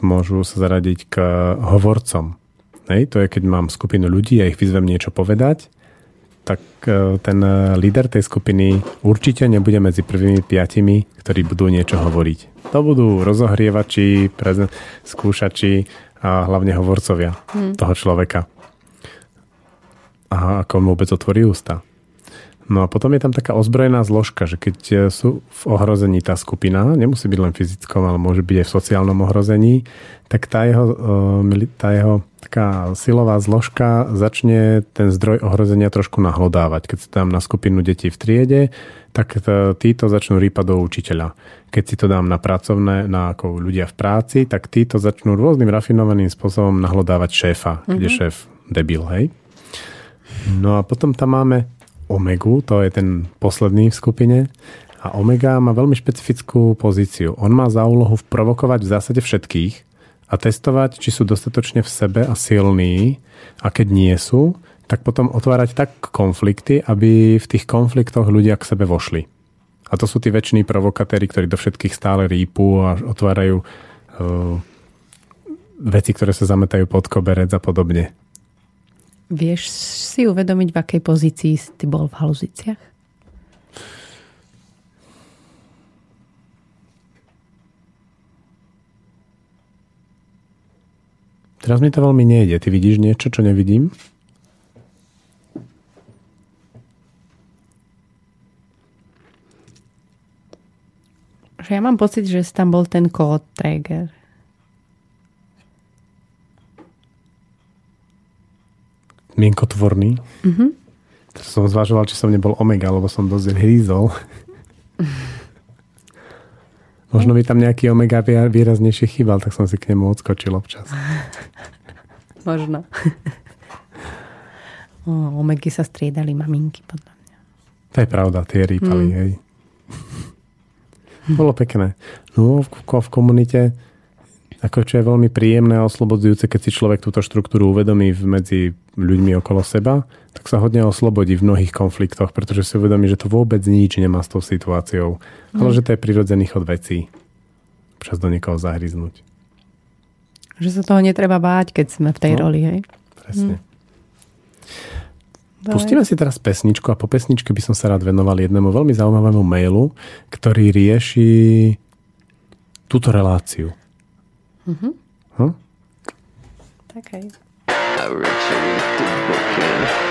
môžu sa zaradiť k hovorcom. Hej, to je, keď mám skupinu ľudí a ich vyzvem niečo povedať, tak e, ten e, líder tej skupiny určite nebude medzi prvými piatimi, ktorí budú niečo hovoriť. To budú rozohrievači, prezen- skúšači a hlavne hovorcovia hmm. toho človeka. A ako on vôbec otvorí ústa. No a potom je tam taká ozbrojená zložka, že keď e, sú v ohrození tá skupina, nemusí byť len fyzickom, ale môže byť aj v sociálnom ohrození, tak tá jeho, e, tá jeho taká silová zložka začne ten zdroj ohrozenia trošku nahlodávať. Keď sa tam na skupinu detí v triede, tak títo začnú rýpať do učiteľa. Keď si to dám na pracovné, na ako ľudia v práci, tak títo začnú rôznym rafinovaným spôsobom nahlodávať šéfa, mm-hmm. kde šéf debil, hej? No a potom tam máme Omegu, to je ten posledný v skupine. A Omega má veľmi špecifickú pozíciu. On má za úlohu provokovať v zásade všetkých a testovať, či sú dostatočne v sebe a silní. A keď nie sú, tak potom otvárať tak konflikty, aby v tých konfliktoch ľudia k sebe vošli. A to sú tí väčší provokatéri, ktorí do všetkých stále rýpu a otvárajú uh, veci, ktoré sa zametajú pod koberec a podobne. Vieš si uvedomiť, v akej pozícii ty bol v haluziciach? Teraz mi to veľmi nejde. Ty vidíš niečo, čo nevidím? Že ja mám pocit, že tam bol ten kód Traeger. Mienkotvorný. Mhm. Teraz som zvažoval, či som nebol Omega, lebo som dosť hrízol. Možno mi tam nejaký Omega vý- výraznejšie chýbal, tak som si k nemu odskočil občas. Možno. o, omegy sa striedali maminky, podľa mňa. To je pravda, tie rýpali, Mm. hej. Bolo pekné. No, v, v komunite, ako čo je veľmi príjemné a oslobodzujúce, keď si človek túto štruktúru uvedomí medzi ľuďmi okolo seba, tak sa hodne oslobodí v mnohých konfliktoch, pretože si uvedomí, že to vôbec nič nemá s tou situáciou, ale že to je prirodzený chod vecí. Čas do niekoho zahryznúť. Že sa toho netreba báť, keď sme v tej No. roli, hej? Presne. Dobre. Pustíme si teraz pesničku a po pesničke by som sa rád venoval jednému veľmi zaujímavému mailu, ktorý rieši túto reláciu. Mhm. Hm? Okay. I read you the book in.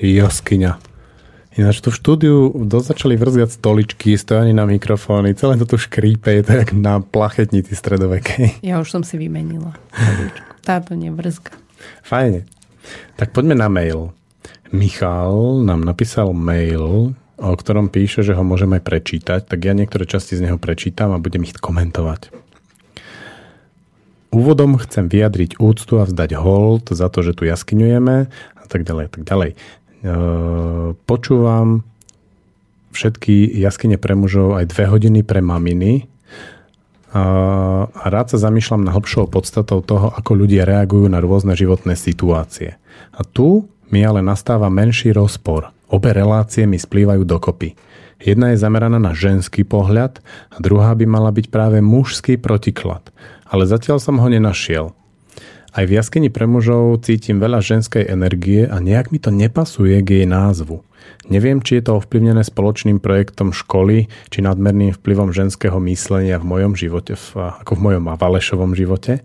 Jaskyňa. Ináč tu v štúdiu dosť začali vrzgať stoličky, stojani na mikrofóny, celé to tu škrípe, je to jak na plachetnici stredovekej. Ja už som si vymenila. Táto nevrzga. Fajne. Tak poďme na mail. Michal nám napísal mail, o ktorom píše, že ho môžeme aj prečítať, tak ja niektoré časti z neho prečítam a budem ich komentovať. Úvodom chcem vyjadriť úctu a vzdať hold za to, že tu jaskyňujeme a tak ďalej, a tak ďalej. E, Počúvam všetky jaskyne pre mužov aj dve hodiny pre maminy. A a rád sa zamýšľam na hlbšou podstatou toho, ako ľudia reagujú na rôzne životné situácie. A tu mi ale nastáva menší rozpor. Obe relácie mi splývajú dokopy. Jedna je zameraná na ženský pohľad a druhá by mala byť práve mužský protiklad. Ale zatiaľ som ho nenašiel. Aj v jaskyni pre mužov cítim veľa ženskej energie a nejak mi to nepasuje k jej názvu. Neviem, či je to ovplyvnené spoločným projektom školy, či nadmerným vplyvom ženského myslenia v mojom živote, v, ako v mojom a Valešovom živote.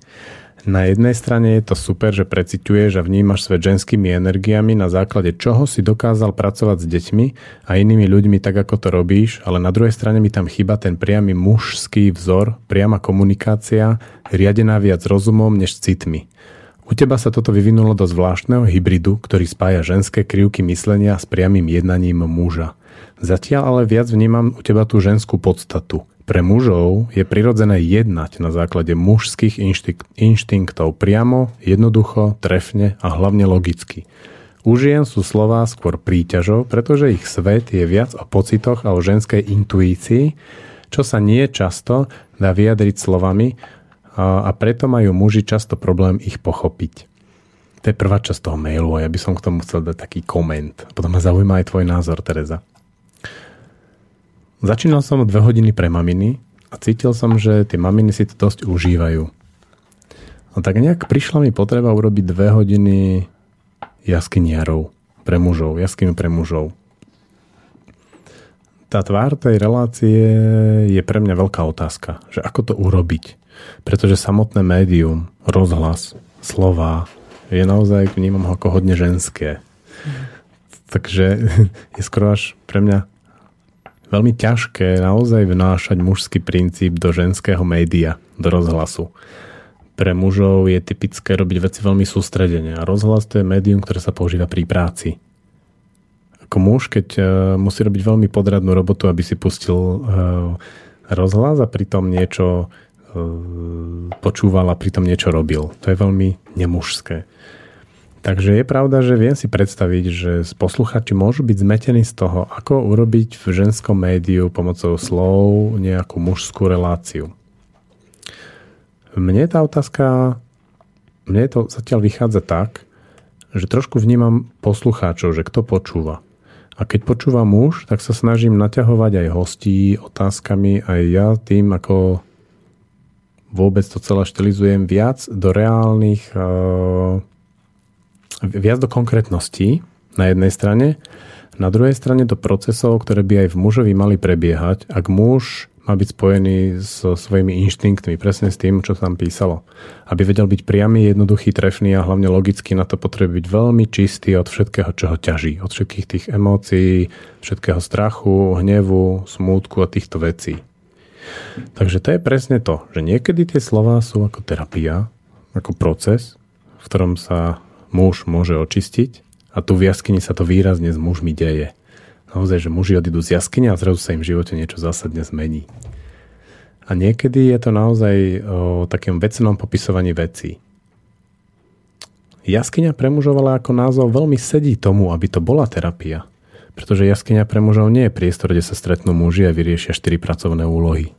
Na jednej strane je to super, že preciťuješ a vnímaš svet ženskými energiami, na základe čoho si dokázal pracovať s deťmi a inými ľuďmi tak, ako to robíš, ale na druhej strane mi tam chýba ten priamy mužský vzor, priama komunikácia, riadená viac rozumom než citmi. U teba sa toto vyvinulo do zvláštneho hybridu, ktorý spája ženské krivky myslenia s priamým jednaním muža. Zatiaľ ale viac vnímam u teba tú ženskú podstatu. Pre mužov je prirodzené jednať na základe mužských inštik- inštinktov priamo, jednoducho, trefne a hlavne logicky. U žien sú slová skôr príťažou, pretože ich svet je viac o pocitoch a o ženskej intuícii, čo sa nie často dá vyjadriť slovami, a preto majú muži často problém ich pochopiť. To je prvá časť toho mailu a ja by som k tomu chcel dať taký koment. Potom ma zaujíma aj tvoj názor, Tereza. Začínal som dve hodiny pre maminy a cítil som, že tie maminy si to dosť užívajú. No tak nejak prišla mi potreba urobiť dve hodiny jaskyniarov pre mužov, jaskyňu pre mužov. Tá tvár tej relácie je pre mňa veľká otázka, že ako to urobiť. Pretože samotné médium, rozhlas, slova je naozaj, vnímam ho ako hodne ženské. Takže je skoro až pre mňa veľmi ťažké naozaj vnášať mužský princíp do ženského média, do rozhlasu. Pre mužov je typické robiť veci veľmi sústredene a rozhlas to je médium, ktoré sa používa pri práci. Ako muž, keď uh, musí robiť veľmi podradnú robotu, aby si pustil uh, rozhlas a pritom niečo E, počúval a pritom niečo robil. To je veľmi nemužské. Takže je pravda, že viem si predstaviť, že posluchači môžu byť zmetení z toho, ako urobiť v ženskom médiu pomocou slov nejakú mužskú reláciu. Mne tá otázka, mne to zatiaľ vychádza tak, že trošku vnímam poslucháčov, že kto počúva. A keď počúva muž, tak sa snažím naťahovať aj hostí otázkami aj ja tým, ako vôbec to celé štilizujem viac do reálnych, uh, viac do konkrétností na jednej strane, na druhej strane do procesov, ktoré by aj v mužovi mali prebiehať, ak muž má byť spojený so svojimi inštinktmi, presne s tým, čo tam písalo. Aby vedel byť priamy, jednoduchý, trefný a hlavne logicky na to potrebuje byť veľmi čistý od všetkého, čo ho ťaží. Od všetkých tých emócií, všetkého strachu, hnevu, smútku a týchto vecí. Takže to je presne to, že niekedy tie slova sú ako terapia, ako proces, v ktorom sa muž môže očistiť a tu v jaskyni sa to výrazne s mužmi deje. Naozaj, že muži odídu z jaskyne a zrazu sa im v živote niečo zásadne zmení. A niekedy je to naozaj o takém vecnom popisovaní vecí. Jaskyňa pre mužov ale ako názov veľmi sedí tomu, aby to bola terapia. Pretože jaskyňa pre mužov nie je priestor, kde sa stretnú muži a vyriešia štyri pracovné úlohy.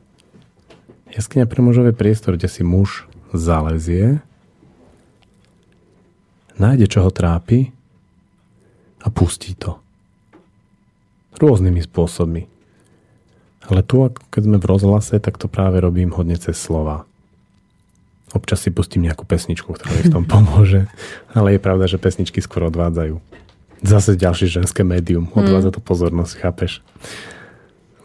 Jaskyňa pre mužov je priestor, kde si muž zalezie, nájde, čo ho trápi a pustí to. Rôznymi spôsobmi. Ale tu, keď sme v rozhlase, tak to práve robím hodne cez slova. Občas si pustím nejakú pesničku, ktorá mi v tom pomôže. Ale je pravda, že pesničky skôr odvádzajú. Zase ďalšie ženské médium. Odvádza to pozornosť, chápeš?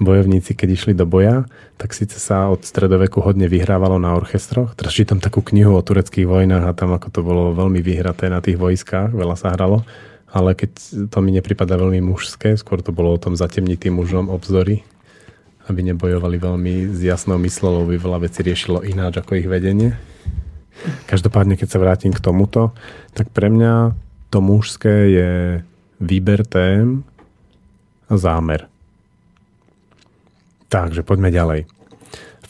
Bojovníci, keď išli do boja, tak síce sa od stredoveku hodne vyhrávalo na orchestroch. Teraz čítam takú knihu o tureckých vojnách a tam ako to bolo veľmi vyhraté na tých vojskách, veľa sa hralo. Ale keď to mi nepripada veľmi mužské, skôr to bolo o tom zatemniť tým mužom obzory, aby nebojovali veľmi s jasnou myslou, by veľa vecí riešilo ináč ako ich vedenie. Každopádne, keď sa vrátim k tomuto, tak pre mňa to mužské je výber tém a zámer. Takže poďme ďalej.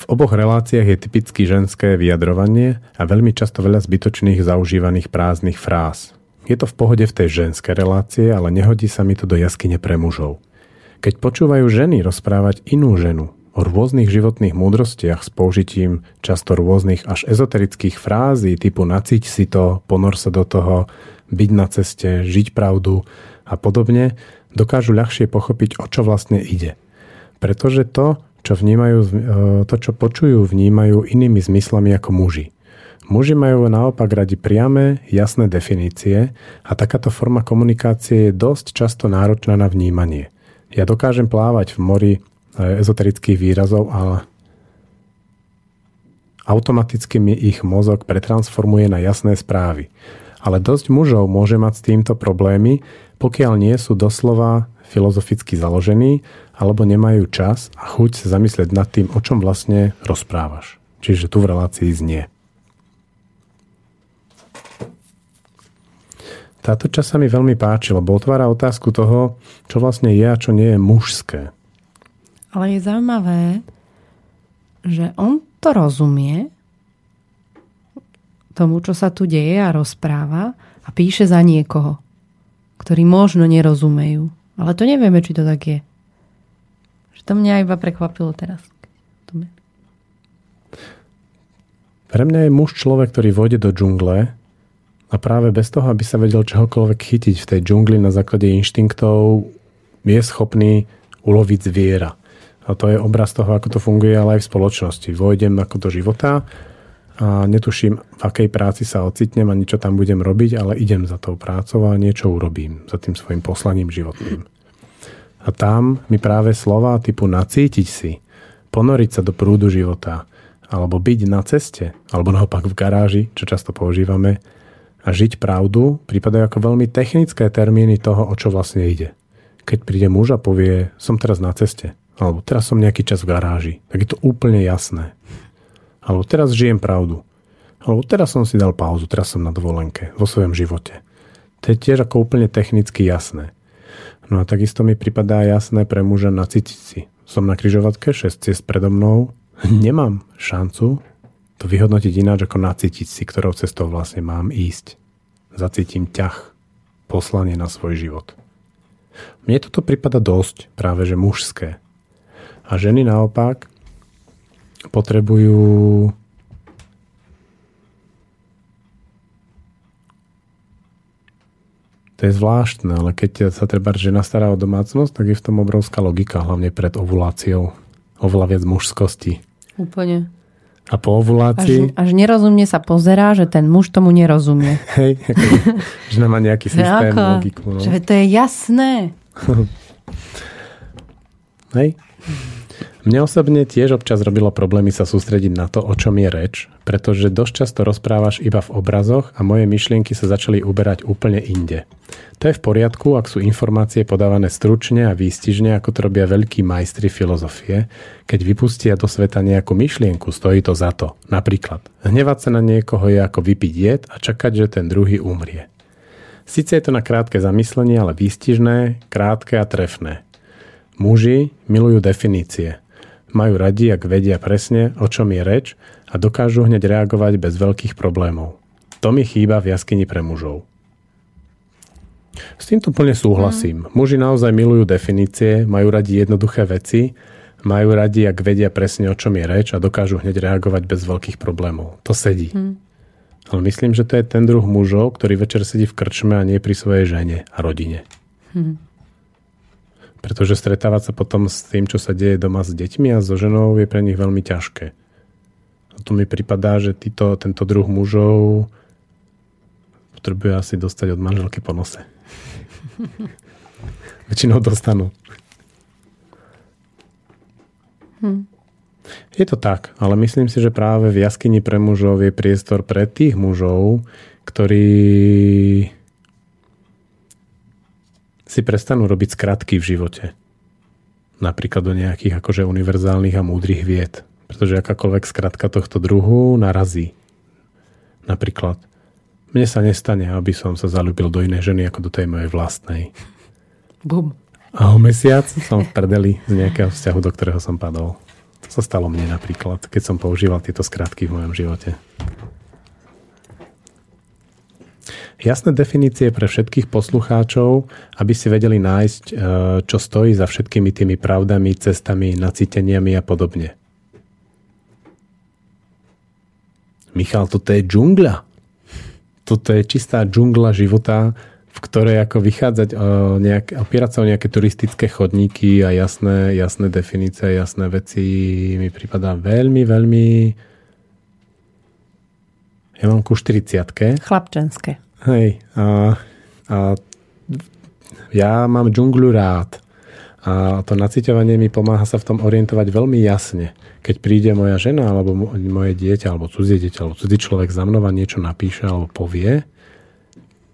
V oboch reláciách je typicky ženské vyjadrovanie a veľmi často veľa zbytočných zaužívaných prázdnych fráz. Je to v pohode v tej ženskej relácie, ale nehodí sa mi to do jaskyne pre mužov. Keď počúvajú ženy rozprávať inú ženu, o rôznych životných múdrostiach s použitím často rôznych až ezoterických frází typu nacíť si to, ponor sa do toho, byť na ceste, žiť pravdu a podobne, dokážu ľahšie pochopiť, o čo vlastne ide. Pretože to, čo, vnímajú, e, to, čo počujú, vnímajú inými zmyslami ako muži. Muži majú naopak radi priame, jasné definície a takáto forma komunikácie je dosť často náročná na vnímanie. Ja dokážem plávať v mori e, ezoterických výrazov, ale automaticky mi ich mozog pretransformuje na jasné správy. Ale dosť mužov môže mať s týmto problémy, pokiaľ nie sú doslova filozoficky založení alebo nemajú čas a chuť sa zamyslieť nad tým, o čom vlastne rozprávaš. Čiže tu v relácii znie. Táto časť sa mi veľmi páči, lebo otvára otázku toho, čo vlastne je a čo nie je mužské. Ale je zaujímavé, že on to rozumie tomu, čo sa tu deje a rozpráva a píše za niekoho, ktorí možno nerozumejú. Ale to nevieme, či to tak je. Že to mňa iba prekvapilo teraz. Pre mňa je muž človek, ktorý vôjde do džungle a práve bez toho, aby sa vedel čohokoľvek chytiť v tej džungli na základe inštinktov, je schopný uloviť zviera. A to je obraz toho, ako to funguje ale aj v spoločnosti. Vojdem ako do života a netuším, v akej práci sa ocitnem a niečo tam budem robiť, ale idem za tou prácou a niečo urobím, za tým svojim poslaním životným. A tam mi práve slova typu nacítiť si, ponoriť sa do prúdu života, alebo byť na ceste, alebo naopak v garáži, čo často používame, a žiť pravdu prípadajú ako veľmi technické termíny toho, o čo vlastne ide. Keď príde muž a povie, som teraz na ceste, alebo teraz som nejaký čas v garáži, tak je to úplne jasné. Alebo teraz žijem pravdu. Alebo teraz som si dal pauzu, teraz som na dovolenke vo svojom živote. To je tiež ako úplne technicky jasné. No a takisto mi pripadá jasné pre muža nacítiť si. Som na kryžovatke, 6 ciest predo mnou, nemám šancu to vyhodnotiť ináč ako nacítiť si, ktorou cestou vlastne mám ísť. Zacítim ťah, poslanie na svoj život. Mne toto prípada dosť práve že mužské. A ženy naopak potrebujú To je zvláštne, ale keď sa treba žena stará o domácnosť, tak je v tom obrovská logika, hlavne pred ovuláciou. Oveľa viac mužskosti. Úplne. A po Až, ovulácii, až nerozumne sa pozerá, že ten muž tomu nerozumie. hej, žena má nejaký Že systém, ako? logiku. No. Že to je jasné. Hej. Mne osobne tiež občas robilo problémy sa sústrediť na to, o čom je reč, pretože dosť často rozprávaš iba v obrazoch a moje myšlienky sa začali uberať úplne inde. To je v poriadku, ak sú informácie podávané stručne a výstižne, ako to robia veľkí majstri filozofie. Keď vypustia do sveta nejakú myšlienku, stojí to za to. Napríklad, hnevať sa na niekoho je ako vypiť jed a čakať, že ten druhý umrie. Sice je to na krátke zamyslenie, ale výstižné, krátke a trefné. Muži milujú definície. Majú radi, ak vedia presne, o čom je reč a dokážu hneď reagovať bez veľkých problémov. To mi chýba v jaskyni pre mužov. S týmto plne súhlasím. Muži naozaj milujú definície, majú radi jednoduché veci, majú radi, ak vedia presne, o čom je reč a dokážu hneď reagovať bez veľkých problémov. To sedí. Ale myslím, že to je ten druh mužov, ktorý večer sedí v krčme a nie pri svojej žene a rodine. Pretože stretávať sa potom s tým, čo sa deje doma s deťmi a so ženou je pre nich veľmi ťažké. A tu mi pripadá, že títo, tento druh mužov potrebuje asi dostať od manželky po nose. Väčšinou dostanú. Je to tak, ale myslím si, že práve v jaskyni pre mužov je priestor pre tých mužov, ktorí si prestanú robiť skratky v živote. Napríklad do nejakých akože univerzálnych a múdrych vied. Pretože akákoľvek skratka tohto druhu narazí. Napríklad, mne sa nestane, aby som sa zalúbil do inej ženy ako do tej mojej vlastnej. Bum. A o mesiac som v prdeli z nejakého vzťahu, do ktorého som padol. To sa stalo mne napríklad, keď som používal tieto skratky v mojom živote. Jasné definície pre všetkých poslucháčov, aby si vedeli nájsť, e, čo stojí za všetkými tými pravdami, cestami, nacíteniami a podobne. Michal, toto je džungľa. Toto je čistá džungla života, v ktorej ako vychádzať, o nejak, opierať sa o nejaké turistické chodníky a jasné, jasné definície, jasné veci mi prípada veľmi, veľmi ja mám ku 40 Chlapčenské. Hej, a, a ja mám džungľu rád. A to naciťovanie mi pomáha sa v tom orientovať veľmi jasne. Keď príde moja žena, alebo mo- moje dieťa, alebo cudzie dieťa, alebo cudzí človek za mnou a niečo napíše alebo povie,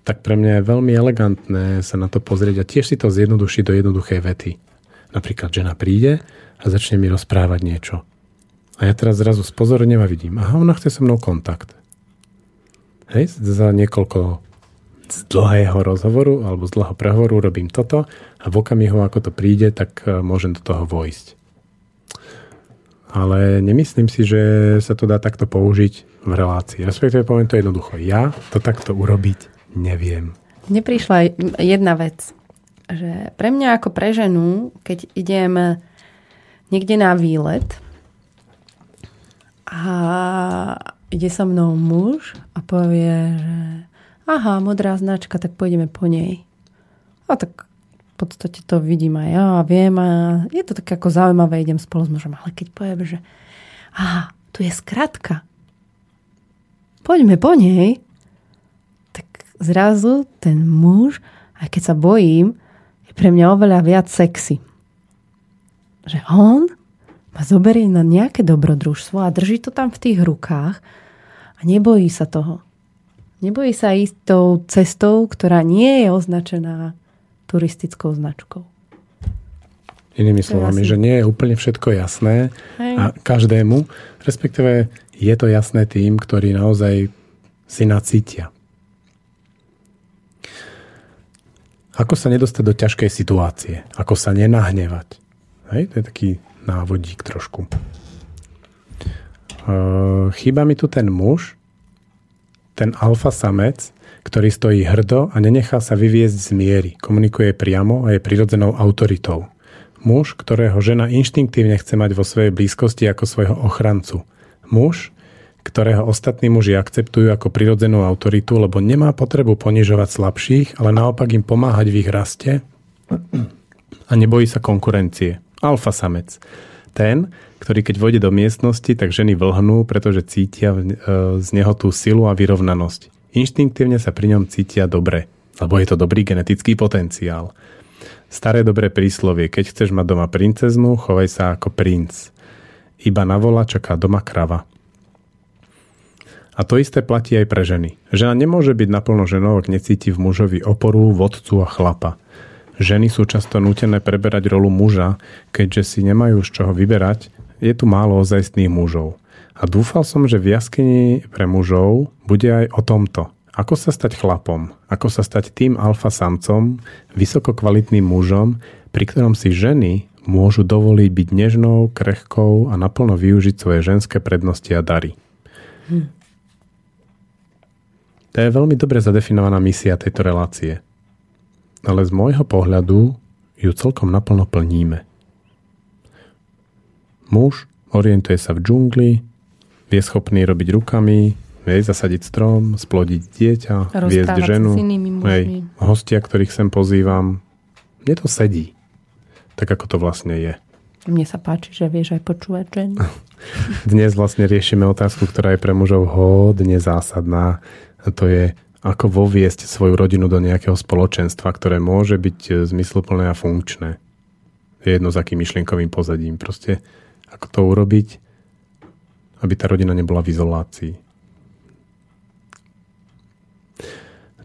tak pre mňa je veľmi elegantné sa na to pozrieť a tiež si to zjednodušiť do jednoduchej vety. Napríklad žena príde a začne mi rozprávať niečo. A ja teraz zrazu spozornem a vidím, aha, ona chce so mnou kontakt. Hej, za niekoľko z dlhého rozhovoru alebo z dlhého prehovoru robím toto a v okamihu, ako to príde, tak e, môžem do toho vojsť. Ale nemyslím si, že sa to dá takto použiť v relácii. Respektíve poviem to jednoducho. Ja to takto urobiť neviem. Mne prišla jedna vec, že pre mňa ako pre ženu, keď idem niekde na výlet a ide so mnou muž a povie, že aha, modrá značka, tak pôjdeme po nej. A tak v podstate to vidím aj ja viem a je to také ako zaujímavé, idem spolu s mužom. Ale keď poviem, že aha, tu je skratka, poďme po nej, tak zrazu ten muž, aj keď sa bojím, je pre mňa oveľa viac sexy. Že on ma zoberie na nejaké dobrodružstvo a drží to tam v tých rukách a nebojí sa toho. Nebojí sa ísť tou cestou, ktorá nie je označená turistickou značkou. Inými slovami, že nie je úplne všetko jasné Hej. a každému, respektíve je to jasné tým, ktorí naozaj si nacítia. Ako sa nedostať do ťažkej situácie? Ako sa nenahnevať? Hej, to je taký návodík trošku. Uh, chýba mi tu ten muž, ten alfa samec, ktorý stojí hrdo a nenechá sa vyviezť z miery. Komunikuje priamo a je prirodzenou autoritou. Muž, ktorého žena inštinktívne chce mať vo svojej blízkosti ako svojho ochrancu. Muž, ktorého ostatní muži akceptujú ako prirodzenú autoritu, lebo nemá potrebu ponižovať slabších, ale naopak im pomáhať v ich raste a nebojí sa konkurencie. Alfa samec. Ten, ktorý keď vojde do miestnosti, tak ženy vlhnú, pretože cítia e, z neho tú silu a vyrovnanosť. Inštinktívne sa pri ňom cítia dobre, lebo je to dobrý genetický potenciál. Staré dobré príslovie, keď chceš mať doma princeznú, chovaj sa ako princ. Iba na vola čaká doma krava. A to isté platí aj pre ženy. Žena nemôže byť naplno ženou, ak necíti v mužovi oporu, vodcu a chlapa. Ženy sú často nútené preberať rolu muža, keďže si nemajú z čoho vyberať, je tu málo ozajstných mužov. A dúfal som, že v jaskyni pre mužov bude aj o tomto. Ako sa stať chlapom? Ako sa stať tým alfa samcom, vysoko kvalitným mužom, pri ktorom si ženy môžu dovoliť byť nežnou, krehkou a naplno využiť svoje ženské prednosti a dary. To je veľmi dobre zadefinovaná misia tejto relácie. Ale z môjho pohľadu ju celkom naplno plníme. Muž orientuje sa v džungli, je schopný robiť rukami, vie zasadiť strom, splodiť dieťa, Rozprávať viesť ženu. Hej, hostia, ktorých sem pozývam. Mne to sedí. Tak ako to vlastne je. Mne sa páči, že vieš aj počúvať ženy. Dnes vlastne riešime otázku, ktorá je pre mužov hodne zásadná. A to je, ako voviesť svoju rodinu do nejakého spoločenstva, ktoré môže byť e, zmysluplné a funkčné. Je jedno s akým myšlienkovým pozadím. Proste, ako to urobiť, aby tá rodina nebola v izolácii.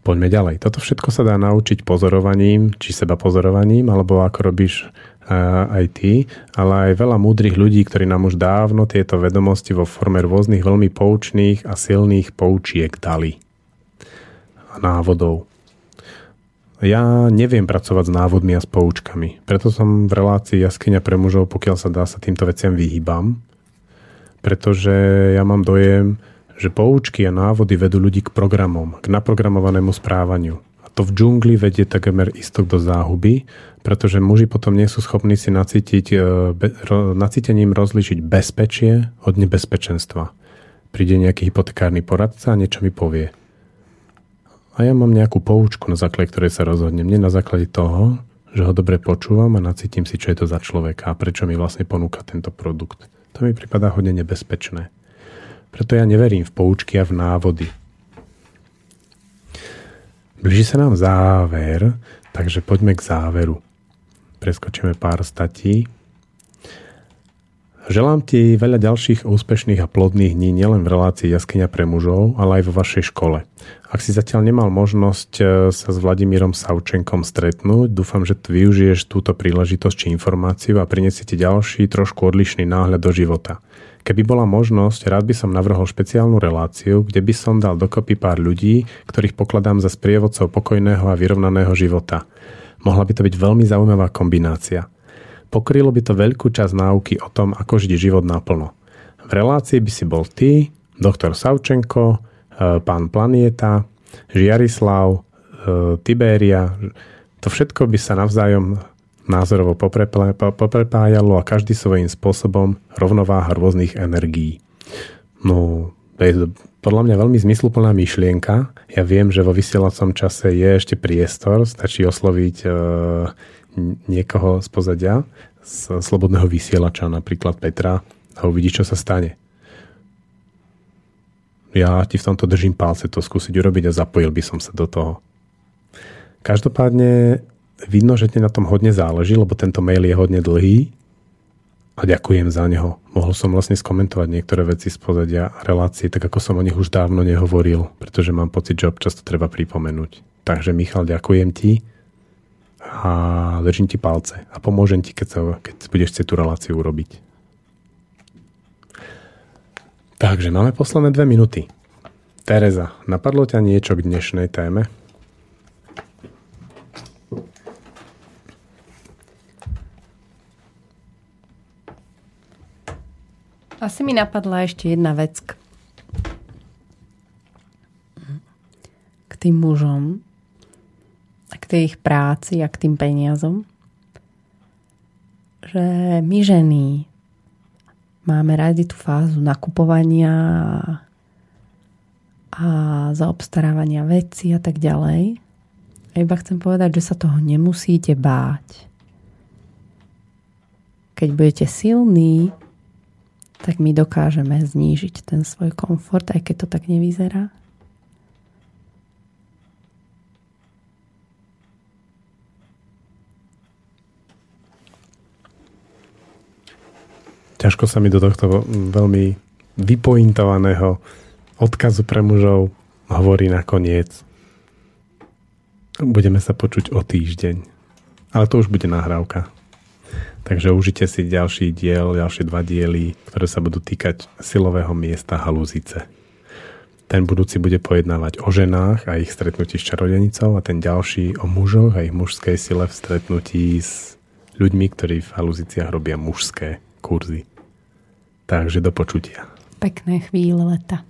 Poďme ďalej. Toto všetko sa dá naučiť pozorovaním, či seba pozorovaním, alebo ako robíš a, aj ty, ale aj veľa múdrych ľudí, ktorí nám už dávno tieto vedomosti vo forme rôznych veľmi poučných a silných poučiek dali. Návodov. Ja neviem pracovať s návodmi a s poučkami. Preto som v relácii Jaskyňa pre mužov, pokiaľ sa dá, sa týmto veciam vyhýbam. Pretože ja mám dojem, že poučky a návody vedú ľudí k programom, k naprogramovanému správaniu. A to v džungli vedie takmer istok do záhuby, pretože muži potom nie sú schopní si nacítiť, e, nacítením rozlišiť bezpečie od nebezpečenstva. Príde nejaký hypotekárny poradca a niečo mi povie. A ja mám nejakú poučku, na základe ktorej sa rozhodnem. Nie na základe toho, že ho dobre počúvam a nacítim si, čo je to za človeka a prečo mi vlastne ponúka tento produkt. To mi prípada hodne nebezpečné. Preto ja neverím v poučky a v návody. Blíži sa nám záver, takže poďme k záveru. Preskočíme pár statí. Želám ti veľa ďalších úspešných a plodných dní nielen v relácii Jaskyňa pre mužov, ale aj vo vašej škole. Ak si zatiaľ nemal možnosť e, sa s Vladimírom Savčenkom stretnúť, dúfam, že tu využiješ túto príležitosť či informáciu a prinesie ďalší, trošku odlišný náhľad do života. Keby bola možnosť, rád by som navrhol špeciálnu reláciu, kde by som dal dokopy pár ľudí, ktorých pokladám za sprievodcov pokojného a vyrovnaného života. Mohla by to byť veľmi zaujímavá kombinácia. Pokrylo by to veľkú časť náuky o tom, ako žiť život naplno. V relácii by si bol ty, doktor Savčenko, e, pán Planieta, Žiarislav, e, Tiberia. To všetko by sa navzájom názorovo poprepájalo a každý svojím spôsobom rovnováha rôznych energií. No, to je podľa mňa veľmi zmysluplná myšlienka. Ja viem, že vo vysielacom čase je ešte priestor, stačí osloviť e, niekoho z pozadia, z slobodného vysielača, napríklad Petra, a uvidí, čo sa stane. Ja ti v tomto držím palce to skúsiť urobiť a zapojil by som sa do toho. Každopádne vidno, že ti na tom hodne záleží, lebo tento mail je hodne dlhý a ďakujem za neho. Mohol som vlastne skomentovať niektoré veci z pozadia relácie, tak ako som o nich už dávno nehovoril, pretože mám pocit, že občas to treba pripomenúť. Takže Michal, ďakujem ti a držím ti palce a pomôžem ti, keď, sa, keď budeš chcieť tú reláciu urobiť. Takže máme posledné dve minúty. Tereza, napadlo ťa niečo k dnešnej téme? Asi mi napadla ešte jedna vec k, k tým mužom, k tej ich práci a k tým peniazom. Že my ženy máme radi tú fázu nakupovania a zaobstarávania veci a tak ďalej. A iba chcem povedať, že sa toho nemusíte báť. Keď budete silní, tak my dokážeme znížiť ten svoj komfort, aj keď to tak nevyzerá. Ťažko sa mi do tohto veľmi vypointovaného odkazu pre mužov hovorí nakoniec. Budeme sa počuť o týždeň. Ale to už bude nahrávka. Takže užite si ďalší diel, ďalšie dva diely, ktoré sa budú týkať silového miesta halúzice. Ten budúci bude pojednávať o ženách a ich stretnutí s čarodenicou a ten ďalší o mužoch a ich mužskej sile v stretnutí s ľuďmi, ktorí v halúziciach robia mužské kurzy. Takže do počutia. Pekné chvíle leta.